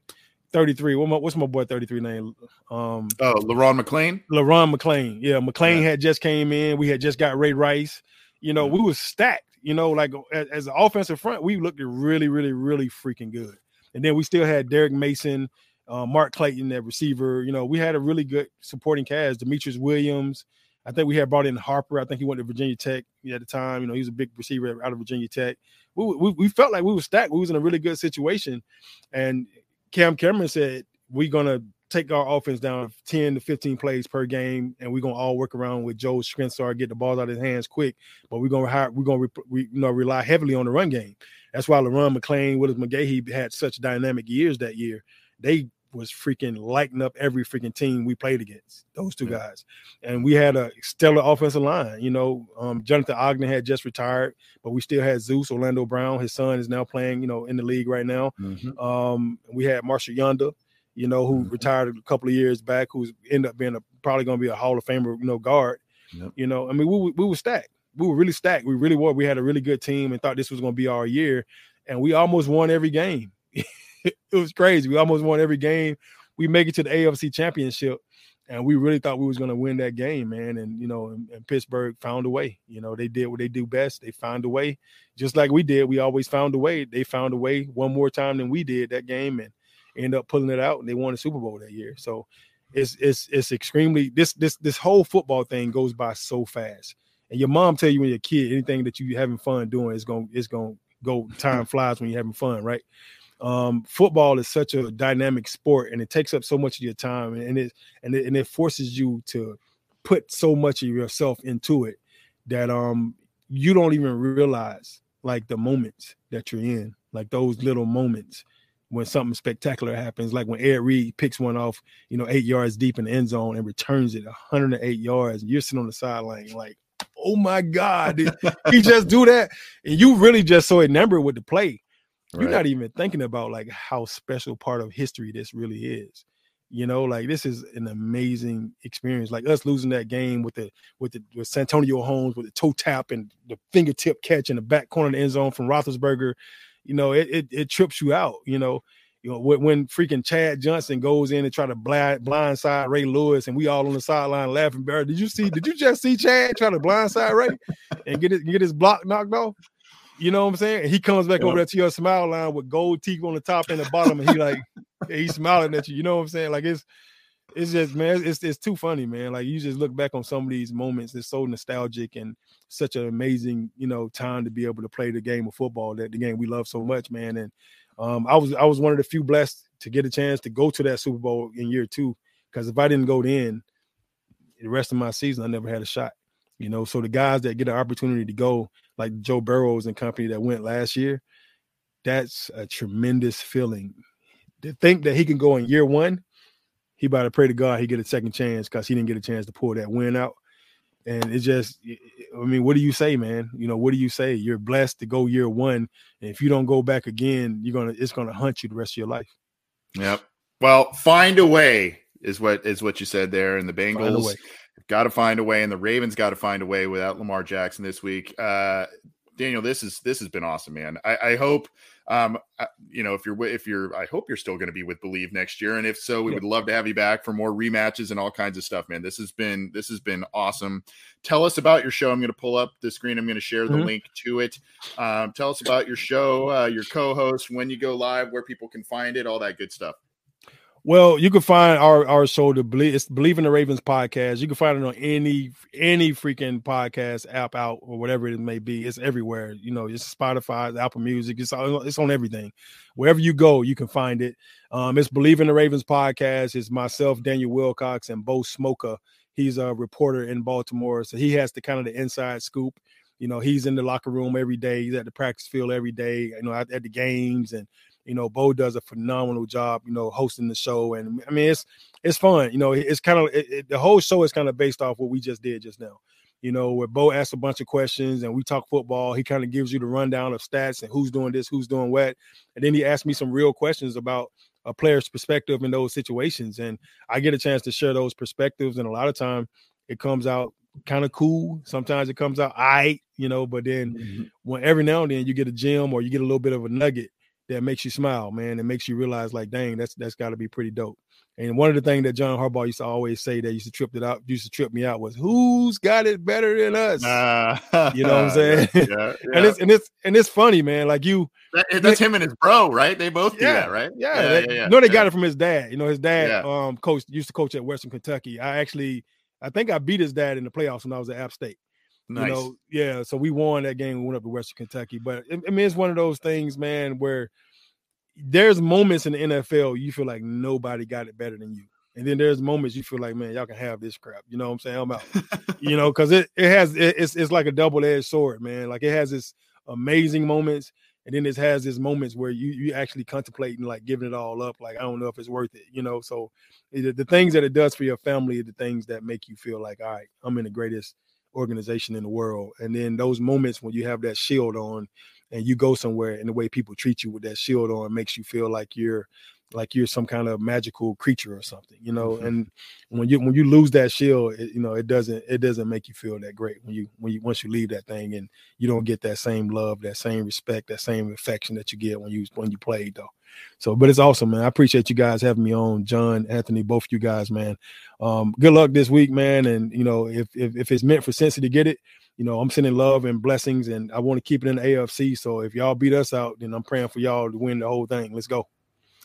C: 33. What my, what's my boy 33 name? Um
A: Oh, Le'Ron McClain.
C: Le'Ron McClain. Yeah, McClain yeah. had just came in. We had just got Ray Rice. You know, we was stacked. You know, like as, as an offensive front, we looked really, really, really freaking good. And then we still had Derrick Mason, uh, Mark Clayton, that receiver. You know, we had a really good supporting cast. Demetrius Williams. I think we had brought in Harper. I think he went to Virginia Tech at the time. You know, he was a big receiver out of Virginia Tech. We, we, we felt like we were stacked. We was in a really good situation. And Cam Cameron said we're gonna take our offense down 10 to 15 plays per game, and we're gonna all work around with Joe's strength start, get the balls out of his hands quick. But we're gonna hire, we're gonna re, you know rely heavily on the run game. That's why Le'Ron McClain, Willis McGahee had such dynamic years that year. They was freaking lighting up every freaking team we played against. Those two yeah. guys, and we had a stellar offensive line. You know, um, Jonathan Ogden had just retired, but we still had Zeus Orlando Brown. His son is now playing, you know, in the league right now. Mm-hmm. Um, we had Marshall Yanda, you know, who mm-hmm. retired a couple of years back, who's ended up being a probably going to be a Hall of Famer, you know, guard. Yep. You know, I mean, we we were stacked. We were really stacked. We really were. We had a really good team and thought this was going to be our year, and we almost won every game. it was crazy. We almost won every game. We make it to the AFC Championship, and we really thought we was going to win that game, man. And you know, and, and, Pittsburgh found a way. You know, they did what they do best. They found a way, just like we did. We always found a way. They found a way one more time than we did that game, and end up pulling it out. And they won the Super Bowl that year. So it's it's it's extremely this this this whole football thing goes by so fast. And your mom tell you when you're a kid, anything that you're having fun doing is going it's going to go. Time flies when you're having fun, right? Um, football is such a dynamic sport and it takes up so much of your time and it and it, and it forces you to put so much of yourself into it that um you don't even realize like the moments that you're in like those little moments when something spectacular happens like when Ed Reed picks one off you know eight yards deep in the end zone and returns it 108 yards and you're sitting on the sideline like oh my god he just do that? And you really just so enamored with the play you're not even thinking about like how special part of history this really is you know like this is an amazing experience like us losing that game with the with the with santonio holmes with the toe tap and the fingertip catch in the back corner of the end zone from roethlisberger you know it, it, it trips you out you know you know when, when, freaking chad johnson goes in and try to blind blindside ray lewis and we all on the sideline laughing Barry, did you see did you just see chad try to blindside ray and get it get his block knocked off you know what I'm saying? And he comes back over there to your smile line with gold teeth on the top and the bottom, and he like he's smiling at you. You know what I'm saying? Like it's it's just man, it's it's too funny, man. Like you just look back on some of these moments. It's so nostalgic and such an amazing, you know, time to be able to play the game of football that the game we love so much, man. And um, I was I was one of the few blessed to get a chance to go to that Super Bowl in year two. Because if I didn't go then, the rest of my season, I never had a shot. You know, so the guys that get an opportunity to go, like Joe Burrows and company that went last year, that's a tremendous feeling. To think that he can go in year one, he better pray to God he get a second chance because he didn't get a chance to pull that win out. And it just, I mean, what do you say, man? You know, what do you say? You're blessed to go year one, and if you don't go back again, you're gonna, it's gonna hunt you the rest of your life.
A: Yep. Well, find a way is what is what you said there, and the Bengals got to find a way, and the Ravens got to find a way without Lamar Jackson this week. Uh, Daniel, this is this has been awesome, man. I, I hope um, you know, if you're if you're, I hope you're still going to be with Bleav next year, and if so, we yeah. would love to have you back for more rematches and all kinds of stuff, man. This has been this has been awesome. Tell us about your show. I'm going to pull up the screen. I'm going to share the mm-hmm. link to it. Um, tell us about your show, uh, your co-host, when you go live, where people can find it, all that good stuff.
C: Well, you can find our our show to believe it's Bleav in the Ravens podcast. You can find it on any any freaking podcast app out or whatever it may be. It's everywhere. You know, it's Spotify, Apple Music. It's it's on everything. Wherever you go, you can find it. Um, it's Bleav in the Ravens podcast. It's myself, Daniel Wilcox, and Bo Smolka. He's a reporter in Baltimore, so he has the kind of the inside scoop. You know, he's in the locker room every day. He's at the practice field every day. You know, at, at the games and you know, Bo does a phenomenal job, you know, hosting the show, and I mean, it's it's fun. You know, it's kind of it, it, the whole show is kind of based off what we just did just now. You know, where Bo asks a bunch of questions and we talk football. He kind of gives you the rundown of stats and who's doing this, who's doing what, and then he asks me some real questions about a player's perspective in those situations, and I get a chance to share those perspectives. And a lot of time, it comes out kind of cool. Sometimes it comes out I, right, you know, but then mm-hmm. when every now and then you get a gem or you get a little bit of a nugget that makes you smile, man. It makes you realize, like, dang, that's that's got to be pretty dope. And one of the things that John Harbaugh used to always say that used to trip it out, used to trip me out was, "Who's got it better than us?" Uh, you know what I'm saying? Yeah, yeah. and it's and it's and it's funny, man. Like you,
A: that, that's him and his bro, right? They both do
C: yeah,
A: that, right?
C: Yeah, yeah, they, yeah, No, they got it from his dad. You know, his dad um coach used to coach at Western Kentucky. I actually, I think I beat his dad in the playoffs when I was at App State. Nice. You know, yeah. So we won that game. We went up to Western Kentucky, but I mean, it's one of those things, man, where there's moments in the NFL you feel like nobody got it better than you. And then there's moments you feel like, man, y'all can have this crap. You know what I'm saying? I'm out. you know, because it, it has it, it's it's like a double-edged sword, man. Like it has this amazing moments, and then it has this moments where you you actually contemplating like giving it all up. Like I don't know if it's worth it. You know, so the, the things that it does for your family are the things that make you feel like, all right, I'm in the greatest organization in the world. And then those moments when you have that shield on and you go somewhere and the way people treat you with that shield on makes you feel like you're like you're some kind of magical creature or something you know mm-hmm. and when you when you lose that shield it, you know it doesn't it doesn't make you feel that great when you when you once you leave that thing and you don't get that same love that same respect that same affection that you get when you when you played though so but it's awesome man i appreciate you guys having me on john anthony both of you guys man um good luck this week man and you know if if, if it's meant for Cincy to get it you know, I'm sending love and blessings, and I want to keep it in the AFC. So if y'all beat us out, then I'm praying for y'all to win the whole thing. Let's go.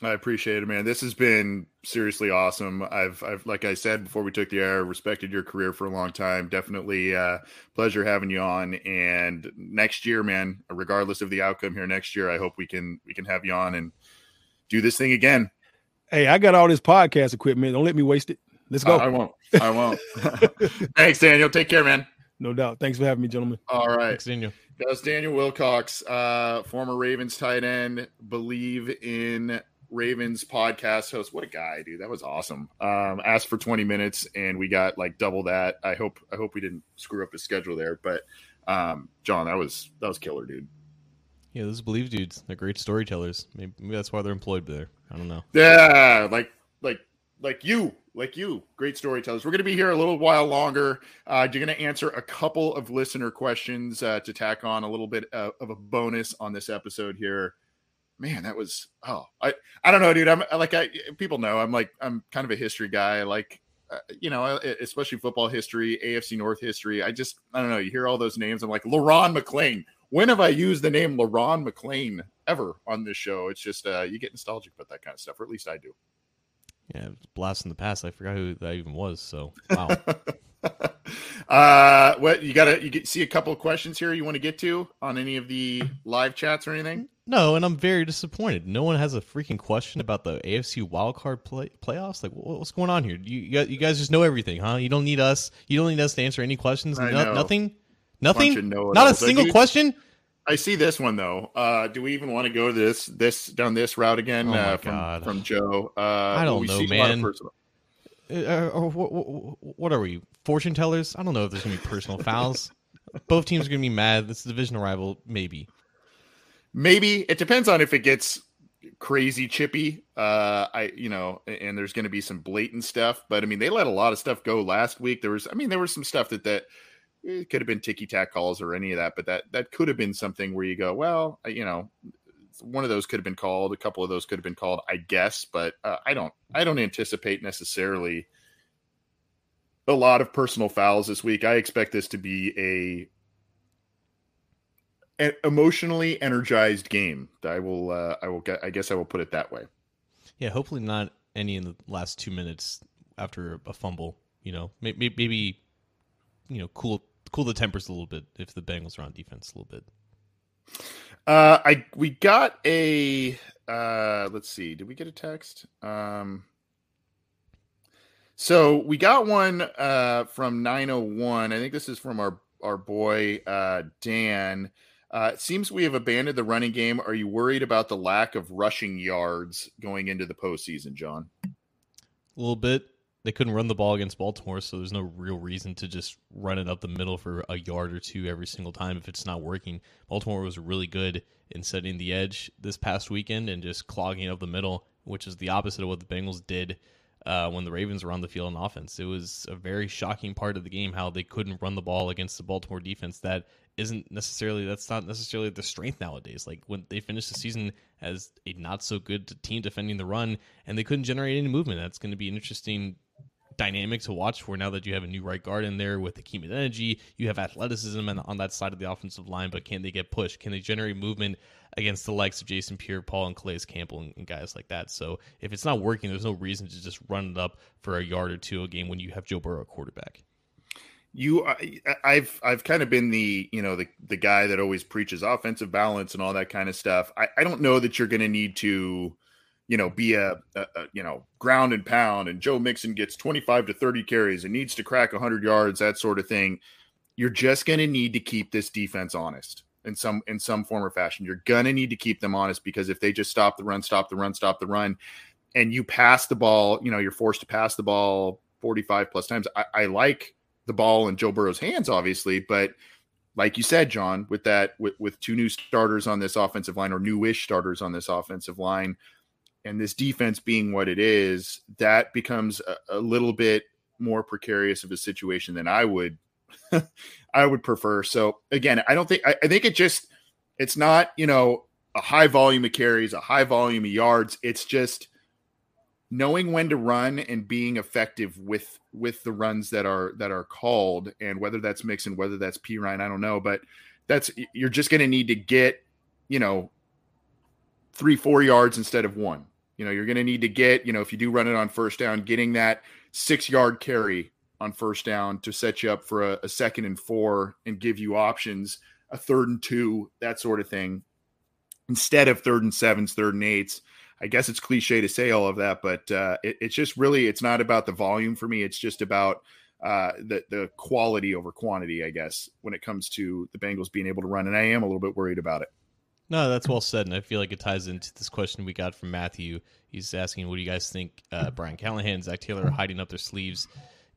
A: I appreciate it, man. This has been seriously awesome. I've, I've, like I said before we took the air, respected your career for a long time. Definitely, uh, pleasure having you on. And next year, man, regardless of the outcome here next year, I hope we can, we can have you on and do this thing again.
C: Hey, I got all this podcast equipment. Don't let me waste it. Let's go.
A: I won't. I won't. Thanks, Daniel. Take care, man.
C: No doubt. Thanks for having me, gentlemen.
A: All right.
B: Thanks, Daniel.
A: That's Daniel Wilcox, uh, former Ravens tight end, Bleav in Ravens podcast host. What a guy, dude. That was awesome. Um, asked for 20 minutes and we got like double that. I hope I hope we didn't screw up his schedule there. But um, John, that was that was killer, dude.
B: Yeah, those Bleav dudes. They're great storytellers. Maybe, maybe that's why they're employed there. I don't know.
A: Yeah, like like like you, like you, great storytellers. We're going to be here a little while longer. Uh, you're going to answer a couple of listener questions uh, to tack on a little bit of, of, a bonus on this episode here. Man, that was oh, I I don't know, dude. I'm like I people know I'm like I'm kind of a history guy. I like uh, you know, especially football history, AFC North history. I just I don't know. You hear all those names. I'm like Le'Ron McClain. When have I used the name Le'Ron McClain ever on this show? It's just uh, you get nostalgic about that kind of stuff, or at least I do.
B: Yeah, blast in the past. I forgot who that even was. So wow.
A: uh, what you got to you get, see a couple of questions here you want to get to on any of the live chats or anything?
B: No, and I'm very disappointed. No one has a freaking question about the AFC wildcard play, playoffs. Like, what's going on here? You, you guys just know everything, huh? You don't need us. You don't need us to answer any questions. No, nothing. Nothing. Not a single
A: do-
B: question.
A: I see this one though. Uh, do we even want to go this this down this route again
B: Oh
A: uh, from from Joe? Uh,
B: I don't
A: we
B: know,
A: see a lot of
B: man. Uh, or what, what, what are we? Fortune tellers? I don't know if there's gonna be personal fouls. Both teams are gonna be mad. This is a divisional rival, maybe.
A: Maybe it depends on if it gets crazy chippy. Uh, I you know, and there's going to be some blatant stuff. But I mean, they let a lot of stuff go last week. There was, I mean, there was some stuff that that it could have been ticky tack calls or any of that, but that that could have been something where you go, well, you know, one of those could have been called. A couple of those could have been called, I guess. But uh, I don't, I don't anticipate necessarily a lot of personal fouls this week. I expect this to be a emotionally energized game. I will. Uh, I will. Get, I guess I will put it that way.
B: Yeah, hopefully not any in the last two minutes after a fumble. You know, maybe, maybe you know, cool cool the tempers a little bit if the Bengals are on defense a little bit.
A: Uh, I we got a. Uh, let's see. Did we get a text? Um. So we got one uh, from 901. I think this is from our our boy uh, Dan. Uh, it seems we have abandoned the running game. Are you worried about the lack of rushing yards going into the postseason, John?
B: A little bit. They couldn't run the ball against Baltimore, so there's no real reason to just run it up the middle for a yard or two every single time if it's not working. Baltimore was really good in setting the edge this past weekend and just clogging up the middle, which is the opposite of what the Bengals did uh, when the Ravens were on the field on offense. It was a very shocking part of the game how they couldn't run the ball against the Baltimore defense. That isn't necessarily that's not necessarily the strength nowadays. Like when they finished the season as a not so good team defending the run, and they couldn't generate any movement. That's going to be an interesting dynamic to watch for now that you have a new right guard in there with Akeem energy. You have athleticism and on that side of the offensive line, but can they get pushed? Can they generate movement against the likes of Jason Pierre Paul and Calais Campbell and, and guys like that? So if it's not working, there's no reason to just run it up for a yard or two a game when you have Joe Burrow quarterback.
A: You I, i've i've kind of been the you know the the guy that always preaches offensive balance and all that kind of stuff. I, I don't know that you're going to need to you know be a, a, a you know ground and pound and joe mixon gets 25 to 30 carries and needs to crack 100 yards that sort of thing. You're just going to need to keep this defense honest in some in some form or fashion. You're going to need to keep them honest because if they just stop the run stop the run stop the run and you pass the ball you know you're forced to pass the ball 45 plus times i, I like the ball in Joe Burrow's hands, obviously. But like you said, John, with that, with, with two new starters on this offensive line or newish starters on this offensive line, and this defense being what it is, that becomes a, a little bit more precarious of a situation than I would, I would prefer. So again, I don't think I, I think it just it's not you know a high volume of carries, a high volume of yards. It's just knowing when to run and being effective with with the runs that are that are called and whether that's mixing whether that's Perine i don't know but that's you're just going to need to get you know three four yards instead of one. You know you're going to need to get you know if you do run it on first down getting that six yard carry on first down to set you up for a, a second and four and give you options a third and two that sort of thing instead of third and sevens third and eights I guess it's cliche to say all of that, but uh, it, it's just really it's not about the volume for me. It's just about uh, the the quality over quantity, I guess, when it comes to the Bengals being able to run. And I am a little bit worried about it.
B: No, that's well said, and I feel like it ties into this question we got from Matthew. He's asking, "What do you guys think? Uh, Brian Callahan, Zac Taylor are hiding up their sleeves,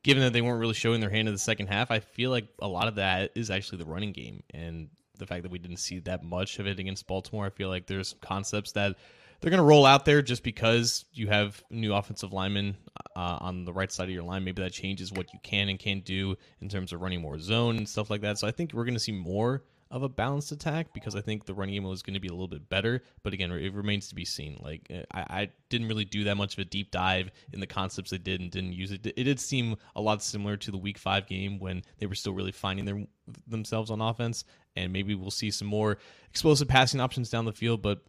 B: given that they weren't really showing their hand in the second half. I feel like a lot of that is actually the running game, and the fact that we didn't see that much of it against Baltimore. I feel like there's some concepts that they're going to roll out there just because you have new offensive linemen uh, on the right side of your line. Maybe that changes what you can and can't do in terms of running more zone and stuff like that. So I think we're going to see more of a balanced attack because I think the running game was going to be a little bit better. But again, it remains to be seen. Like I, I didn't really do that much of a deep dive in the concepts they did and didn't use it. It did seem a lot similar to the Week Five game when they were still really finding their themselves on offense. And maybe we'll see some more explosive passing options down the field. But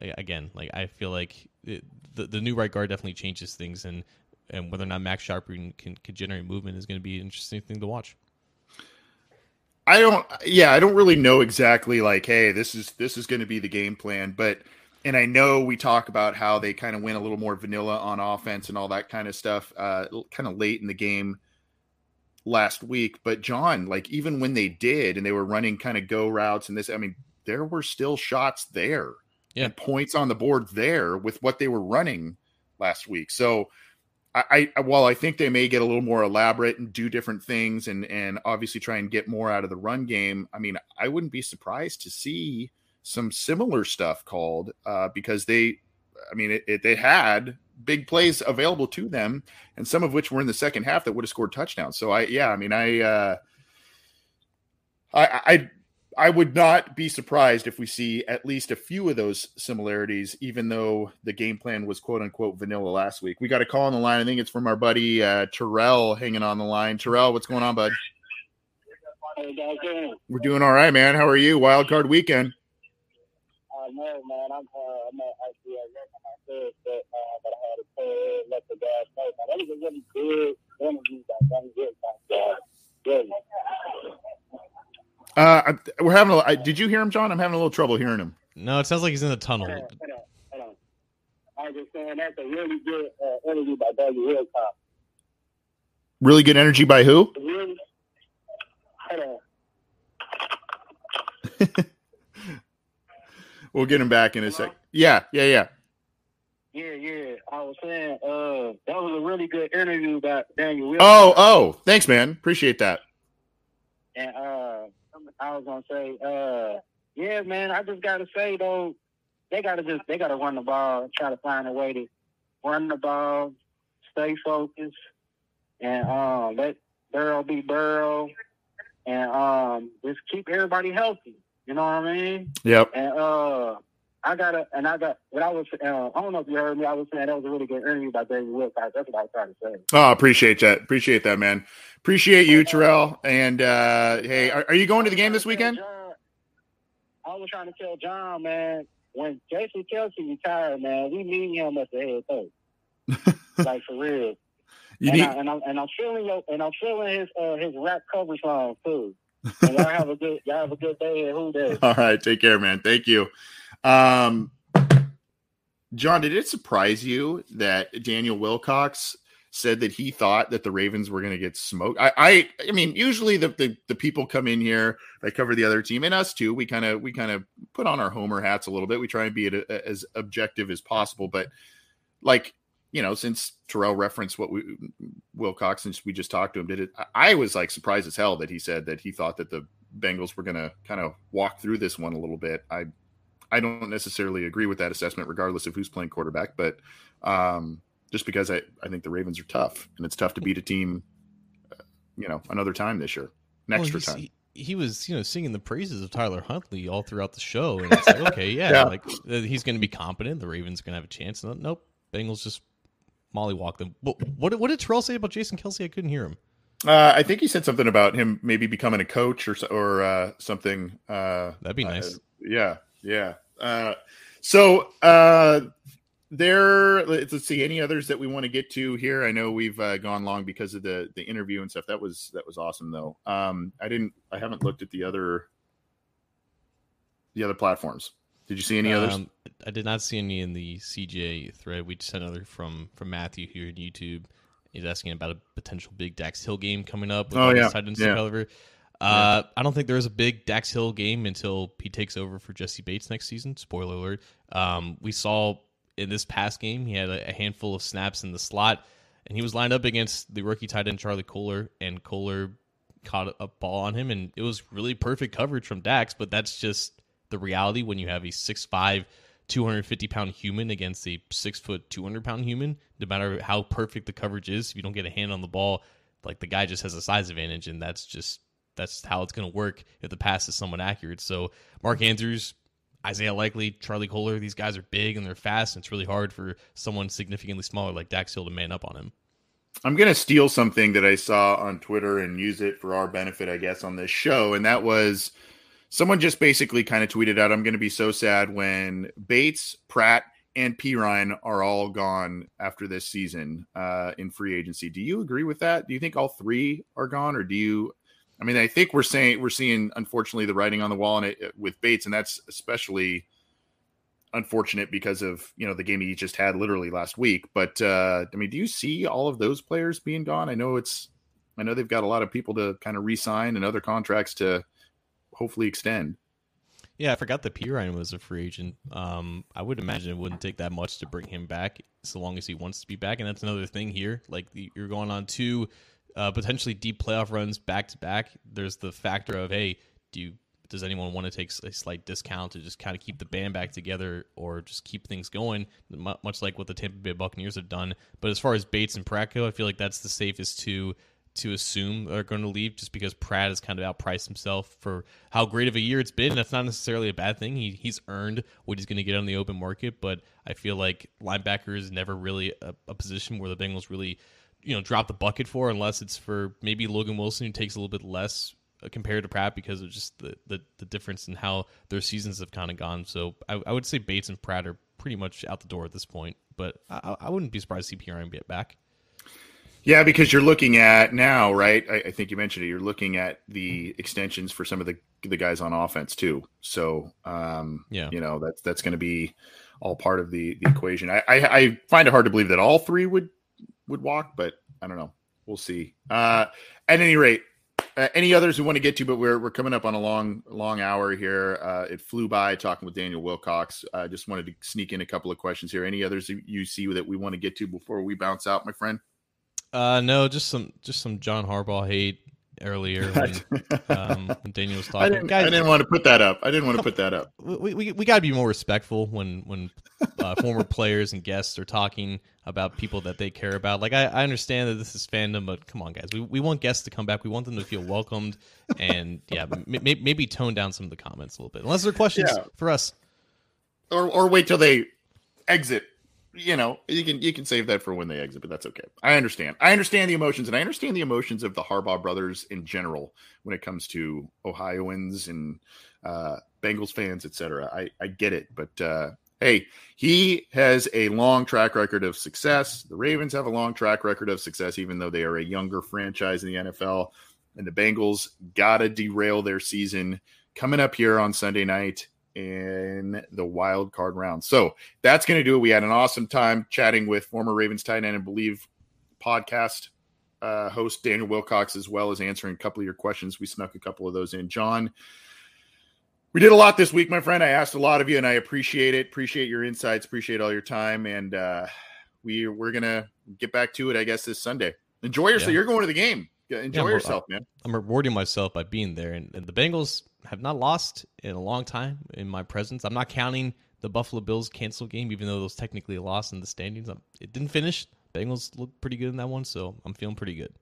B: again, like I feel like it, the the new right guard definitely changes things, and and whether or not Max Sharp can can, generate movement is going to be an interesting thing to watch.
A: I don't. Yeah, I don't really know exactly. Like, hey, this is this is going to be the game plan, but and I know we talk about how they kind of went a little more vanilla on offense and all that kind of stuff, uh, kind of late in the game last week. But John, like even when they did and they were running kind of go routes and this, I mean, there were still shots there,
B: yeah,
A: points on the board there with what they were running last week. So I, I while I think they may get a little more elaborate and do different things and and obviously try and get more out of the run game. I mean, I wouldn't be surprised to see some similar stuff called uh, because they, I mean, it, it, they had big plays available to them, and some of which were in the second half that would have scored touchdowns. So I, yeah, I mean, I, uh, I, I, I would not be surprised if we see at least a few of those similarities, even though the game plan was quote unquote vanilla last week. We got a call on the line. I think it's from our buddy uh, Terrell hanging on the line. Terrell, what's going on, bud? We're doing all right, man. How are you? Wild card weekend.
E: Uh, no, man. I'm, uh, I'm actually at work on my third, but, uh, but I had to pay, let the guys know. Now, that was a really good interview by Young Good. Really.
A: Uh, we're having a. Did you hear him, John? I'm having a little trouble hearing him.
B: No, it sounds like he's in the tunnel.
E: Hold on, hold on. I was just saying that's a really good uh, interview by Dougie Wilcox.
A: Really good energy by who?
E: Really? Hold on.
A: we'll get him back in a sec. Yeah, yeah, yeah.
E: Yeah, yeah. I was saying, uh, that was a really good interview about Daniel Wilcox.
A: Oh, oh, thanks, man. Appreciate that.
E: And uh, I was gonna say, uh, yeah, man. I just gotta say though, they gotta just they gotta run the ball, try to find a way to run the ball, stay focused, and um, let Burrow be Burrow, and um, just keep everybody healthy. You know what I mean?
A: Yep.
E: And uh, I got to, and I got when I was. Uh, I don't know if you heard me. I was saying that was a really good interview by David Wilcox. That's what I was trying to say.
A: Oh, I appreciate that. Appreciate that, man. Appreciate you, Terrell. And uh, hey, are, are you going to the game this weekend?
E: John, I was trying to tell John, man, when Jason Kelce retired, man, we need him at the head coach. like for real.
A: You
E: and,
A: need,
E: I, and I'm and I'm feeling your and I'm feeling his uh, his rap cover song too. And y'all have a good y'all have a good day and Who Dey.
A: all right, take care, man. Thank you. Um, John, did it surprise you that Daniel Wilcox said that he thought that the Ravens were going to get smoked? I, I, I mean, usually the, the the people come in here, they cover the other team, and us too. We kind of we kind of put on our homer hats a little bit. We try and be a, as objective as possible, but like you know, since Terrell referenced what we Wilcox, since we just talked to him, did it? I was like surprised as hell that he said that he thought that the Bengals were going to kind of walk through this one a little bit. I I don't necessarily agree with that assessment, regardless of who's playing quarterback, but um, just because I, I think the Ravens are tough and it's tough to beat a team, uh, you know, another time this year, an extra
B: well,
A: time.
B: He, he was, you know, singing the praises of Tyler Huntley all throughout the show, and it's like, okay, yeah,
A: Yeah.
B: like uh, he's going to be competent. The Ravens going to have a chance. No, nope, Bengals just mollywalk them. What, what what did Terrell say about Jason Kelce? I couldn't hear him.
A: Uh, I think he said something about him maybe becoming a coach or or uh, something. Uh,
B: That'd be nice.
A: Yeah, yeah. Uh, so uh, there. Let's, let's see any others that we want to get to here. I know we've uh, gone long because of the the interview and stuff. That was that was awesome though. Um, I didn't. I haven't looked at the other the other platforms. Did you see any others?
B: Um, I did not see any in the CJ thread. We just had another from from Matthew here on YouTube. He's asking about a potential big Dax Hill game coming up. With
A: Oh, yeah.
B: these tight ends to
A: Yeah.
B: Uh, I don't think there is a big Dax Hill game until he takes over for Jessie Bates next season. Spoiler alert. Um, we saw in this past game he had a, handful of snaps in the slot, and he was lined up against the rookie tight end Charlie Kolar, and Kolar caught a ball on him, and it was really perfect coverage from Dax. But that's just the reality when you have a 6'5", 250 pound human against a six foot, 200 pound human. No matter how perfect the coverage is, if you don't get a hand on the ball, like the guy just has a size advantage, and that's just that's how it's going to work if the pass is somewhat accurate. So Mark Andrews, Isaiah Likely, Charlie Kolar, these guys are big and they're fast, and it's really hard for someone significantly smaller like Dax Hill to man up on him.
A: I'm going to steal something that I saw on Twitter and use it for our benefit, I guess, on this show. And that was someone just basically kind of tweeted out, I'm going to be so sad when Bates, Pratt, and Perine are all gone after this season uh, in free agency. Do you agree with that? Do you think all three are gone, or do you? I mean, I think we're saying we're seeing unfortunately the writing on the wall and it, with Bates, and that's especially unfortunate because of you know the game he just had literally last week. But uh, I mean, do you see all of those players being gone? I know it's I know they've got a lot of people to kind of re-sign and other contracts to hopefully extend.
B: Yeah, I forgot that Perine was a free agent. Um, I would imagine it wouldn't take that much to bring him back, so long as he wants to be back. And that's another thing here. Like you're going on two uh, potentially deep playoff runs back to back. There's the factor of hey, do you does anyone want to take a slight discount to just kind of keep the band back together or just keep things going, much like what the Tampa Bay Buccaneers have done? But as far as Bates and Pratt go, I feel like that's the safest two to assume are going to leave just because Pratt has kind of outpriced himself for how great of a year it's been. That's not necessarily a bad thing. He, he's earned what he's going to get on the open market, but I feel like linebacker is never really a, a position where the Bengals really, you know, drop the bucket for unless it's for maybe Logan Wilson who takes a little bit less uh, compared to Pratt because of just the, the, the difference in how their seasons have kind of gone. So I, I, would say Bates and Pratt are pretty much out the door at this point, but I, I wouldn't be surprised to see Perine get back.
A: Yeah, because you're looking at now, right? I, I, think you mentioned it. You're looking at the extensions for some of the the guys on offense too. So, um, yeah, you know that's that's going to be all part of the the equation. I, I, I find it hard to believe that all three would would walk, but I don't know. We'll see. Uh, at any rate, uh, any others we want to get to, but we're we're coming up on a long long hour here. Uh, it flew by talking with Daniel Wilcox. I uh, just wanted to sneak in a couple of questions here. Any others you see that we want to get to before we bounce out, my friend?
B: Uh, no, just some just some John Harbaugh hate earlier when, um, when Daniel was talking. I
A: didn't, Guys, I didn't, want to put that up. I didn't want to put that up.
B: We we, we got to be more respectful when when uh, former players and guests are talking about people that they care about. Like I, I understand that this is fandom, but come on, guys, we we want guests to come back. We want them to feel welcomed, and yeah, maybe, maybe tone down some of the comments a little bit, unless there are questions yeah. for us,
A: or or wait till they exit you know, you can you can save that for when they exit, but that's okay. I understand. I understand the emotions, and I understand the emotions of the Harbaugh brothers in general when it comes to Ohioans and uh, Bengals fans, etc. I I get it, but uh, hey, he has a long track record of success. The Ravens have a long track record of success, even though they are a younger franchise in the NFL. And the Bengals gotta derail their season coming up here on Sunday night in the wild card round. So that's going to do it. We had an awesome time chatting with former Ravens tight end and Bleav podcast uh, host Daniel Wilcox, as well as answering a couple of your questions. We snuck a couple of those in. John, we did a lot this week, my friend. I asked a lot of you, and I appreciate it. Appreciate your insights. Appreciate all your time, and uh, we we're gonna get back to it, I guess, this Sunday. Enjoy yourself. Yeah. You're going to the game. Enjoy yeah, yourself, man.
B: I'm rewarding myself by being there, and, and the Bengals have not lost in a long time in my presence. I'm not counting the Buffalo Bills cancel game, even though those technically lost in the standings. It didn't finish. Bengals looked pretty good in that one, so I'm feeling pretty good.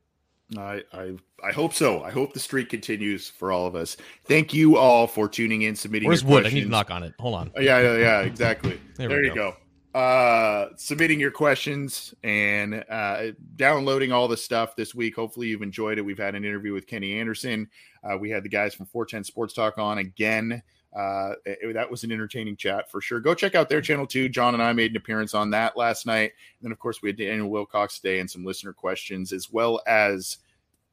A: I, I I hope so. I hope the streak continues for all of us. Thank you all for tuning in, submitting.
B: Where's wood? Questions. I need to knock on it. Hold on.
A: Oh, yeah, yeah, yeah. Exactly. there, there you go. go uh, submitting your questions and uh, downloading all the stuff this week. Hopefully, you've enjoyed it. We've had an interview with Kenny Anderson. Uh, we had the guys from 410 Sports Talk on again. Uh, it, that was an entertaining chat for sure. Go check out their channel too. John and I made an appearance on that last night. And then, of course, we had Daniel Wilcox today and some listener questions, as well as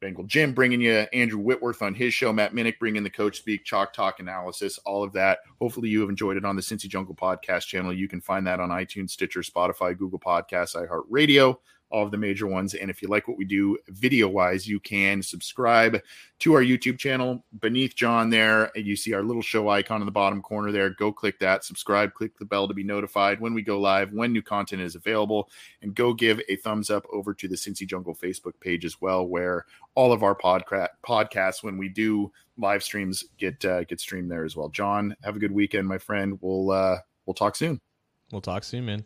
A: Bengal Jim bringing you Andrew Whitworth on his show, Matt Minnick bringing the coach speak, chalk talk analysis, all of that. Hopefully, you have enjoyed it on the Cincy Jungle podcast channel. You can find that on iTunes, Stitcher, Spotify, Google Podcasts, iHeartRadio all of the major ones. And if you like what we do video wise, you can subscribe to our YouTube channel. Beneath John there, you see our little show icon in the bottom corner there. Go click that, subscribe, click the bell to be notified when we go live, when new content is available, and go give a thumbs up over to the Cincy Jungle Facebook page as well, where all of our podca- podcasts, when we do live streams, get uh, get streamed there as well. John, have a good weekend, my friend. We'll uh, we'll talk soon.
B: We'll talk soon, man.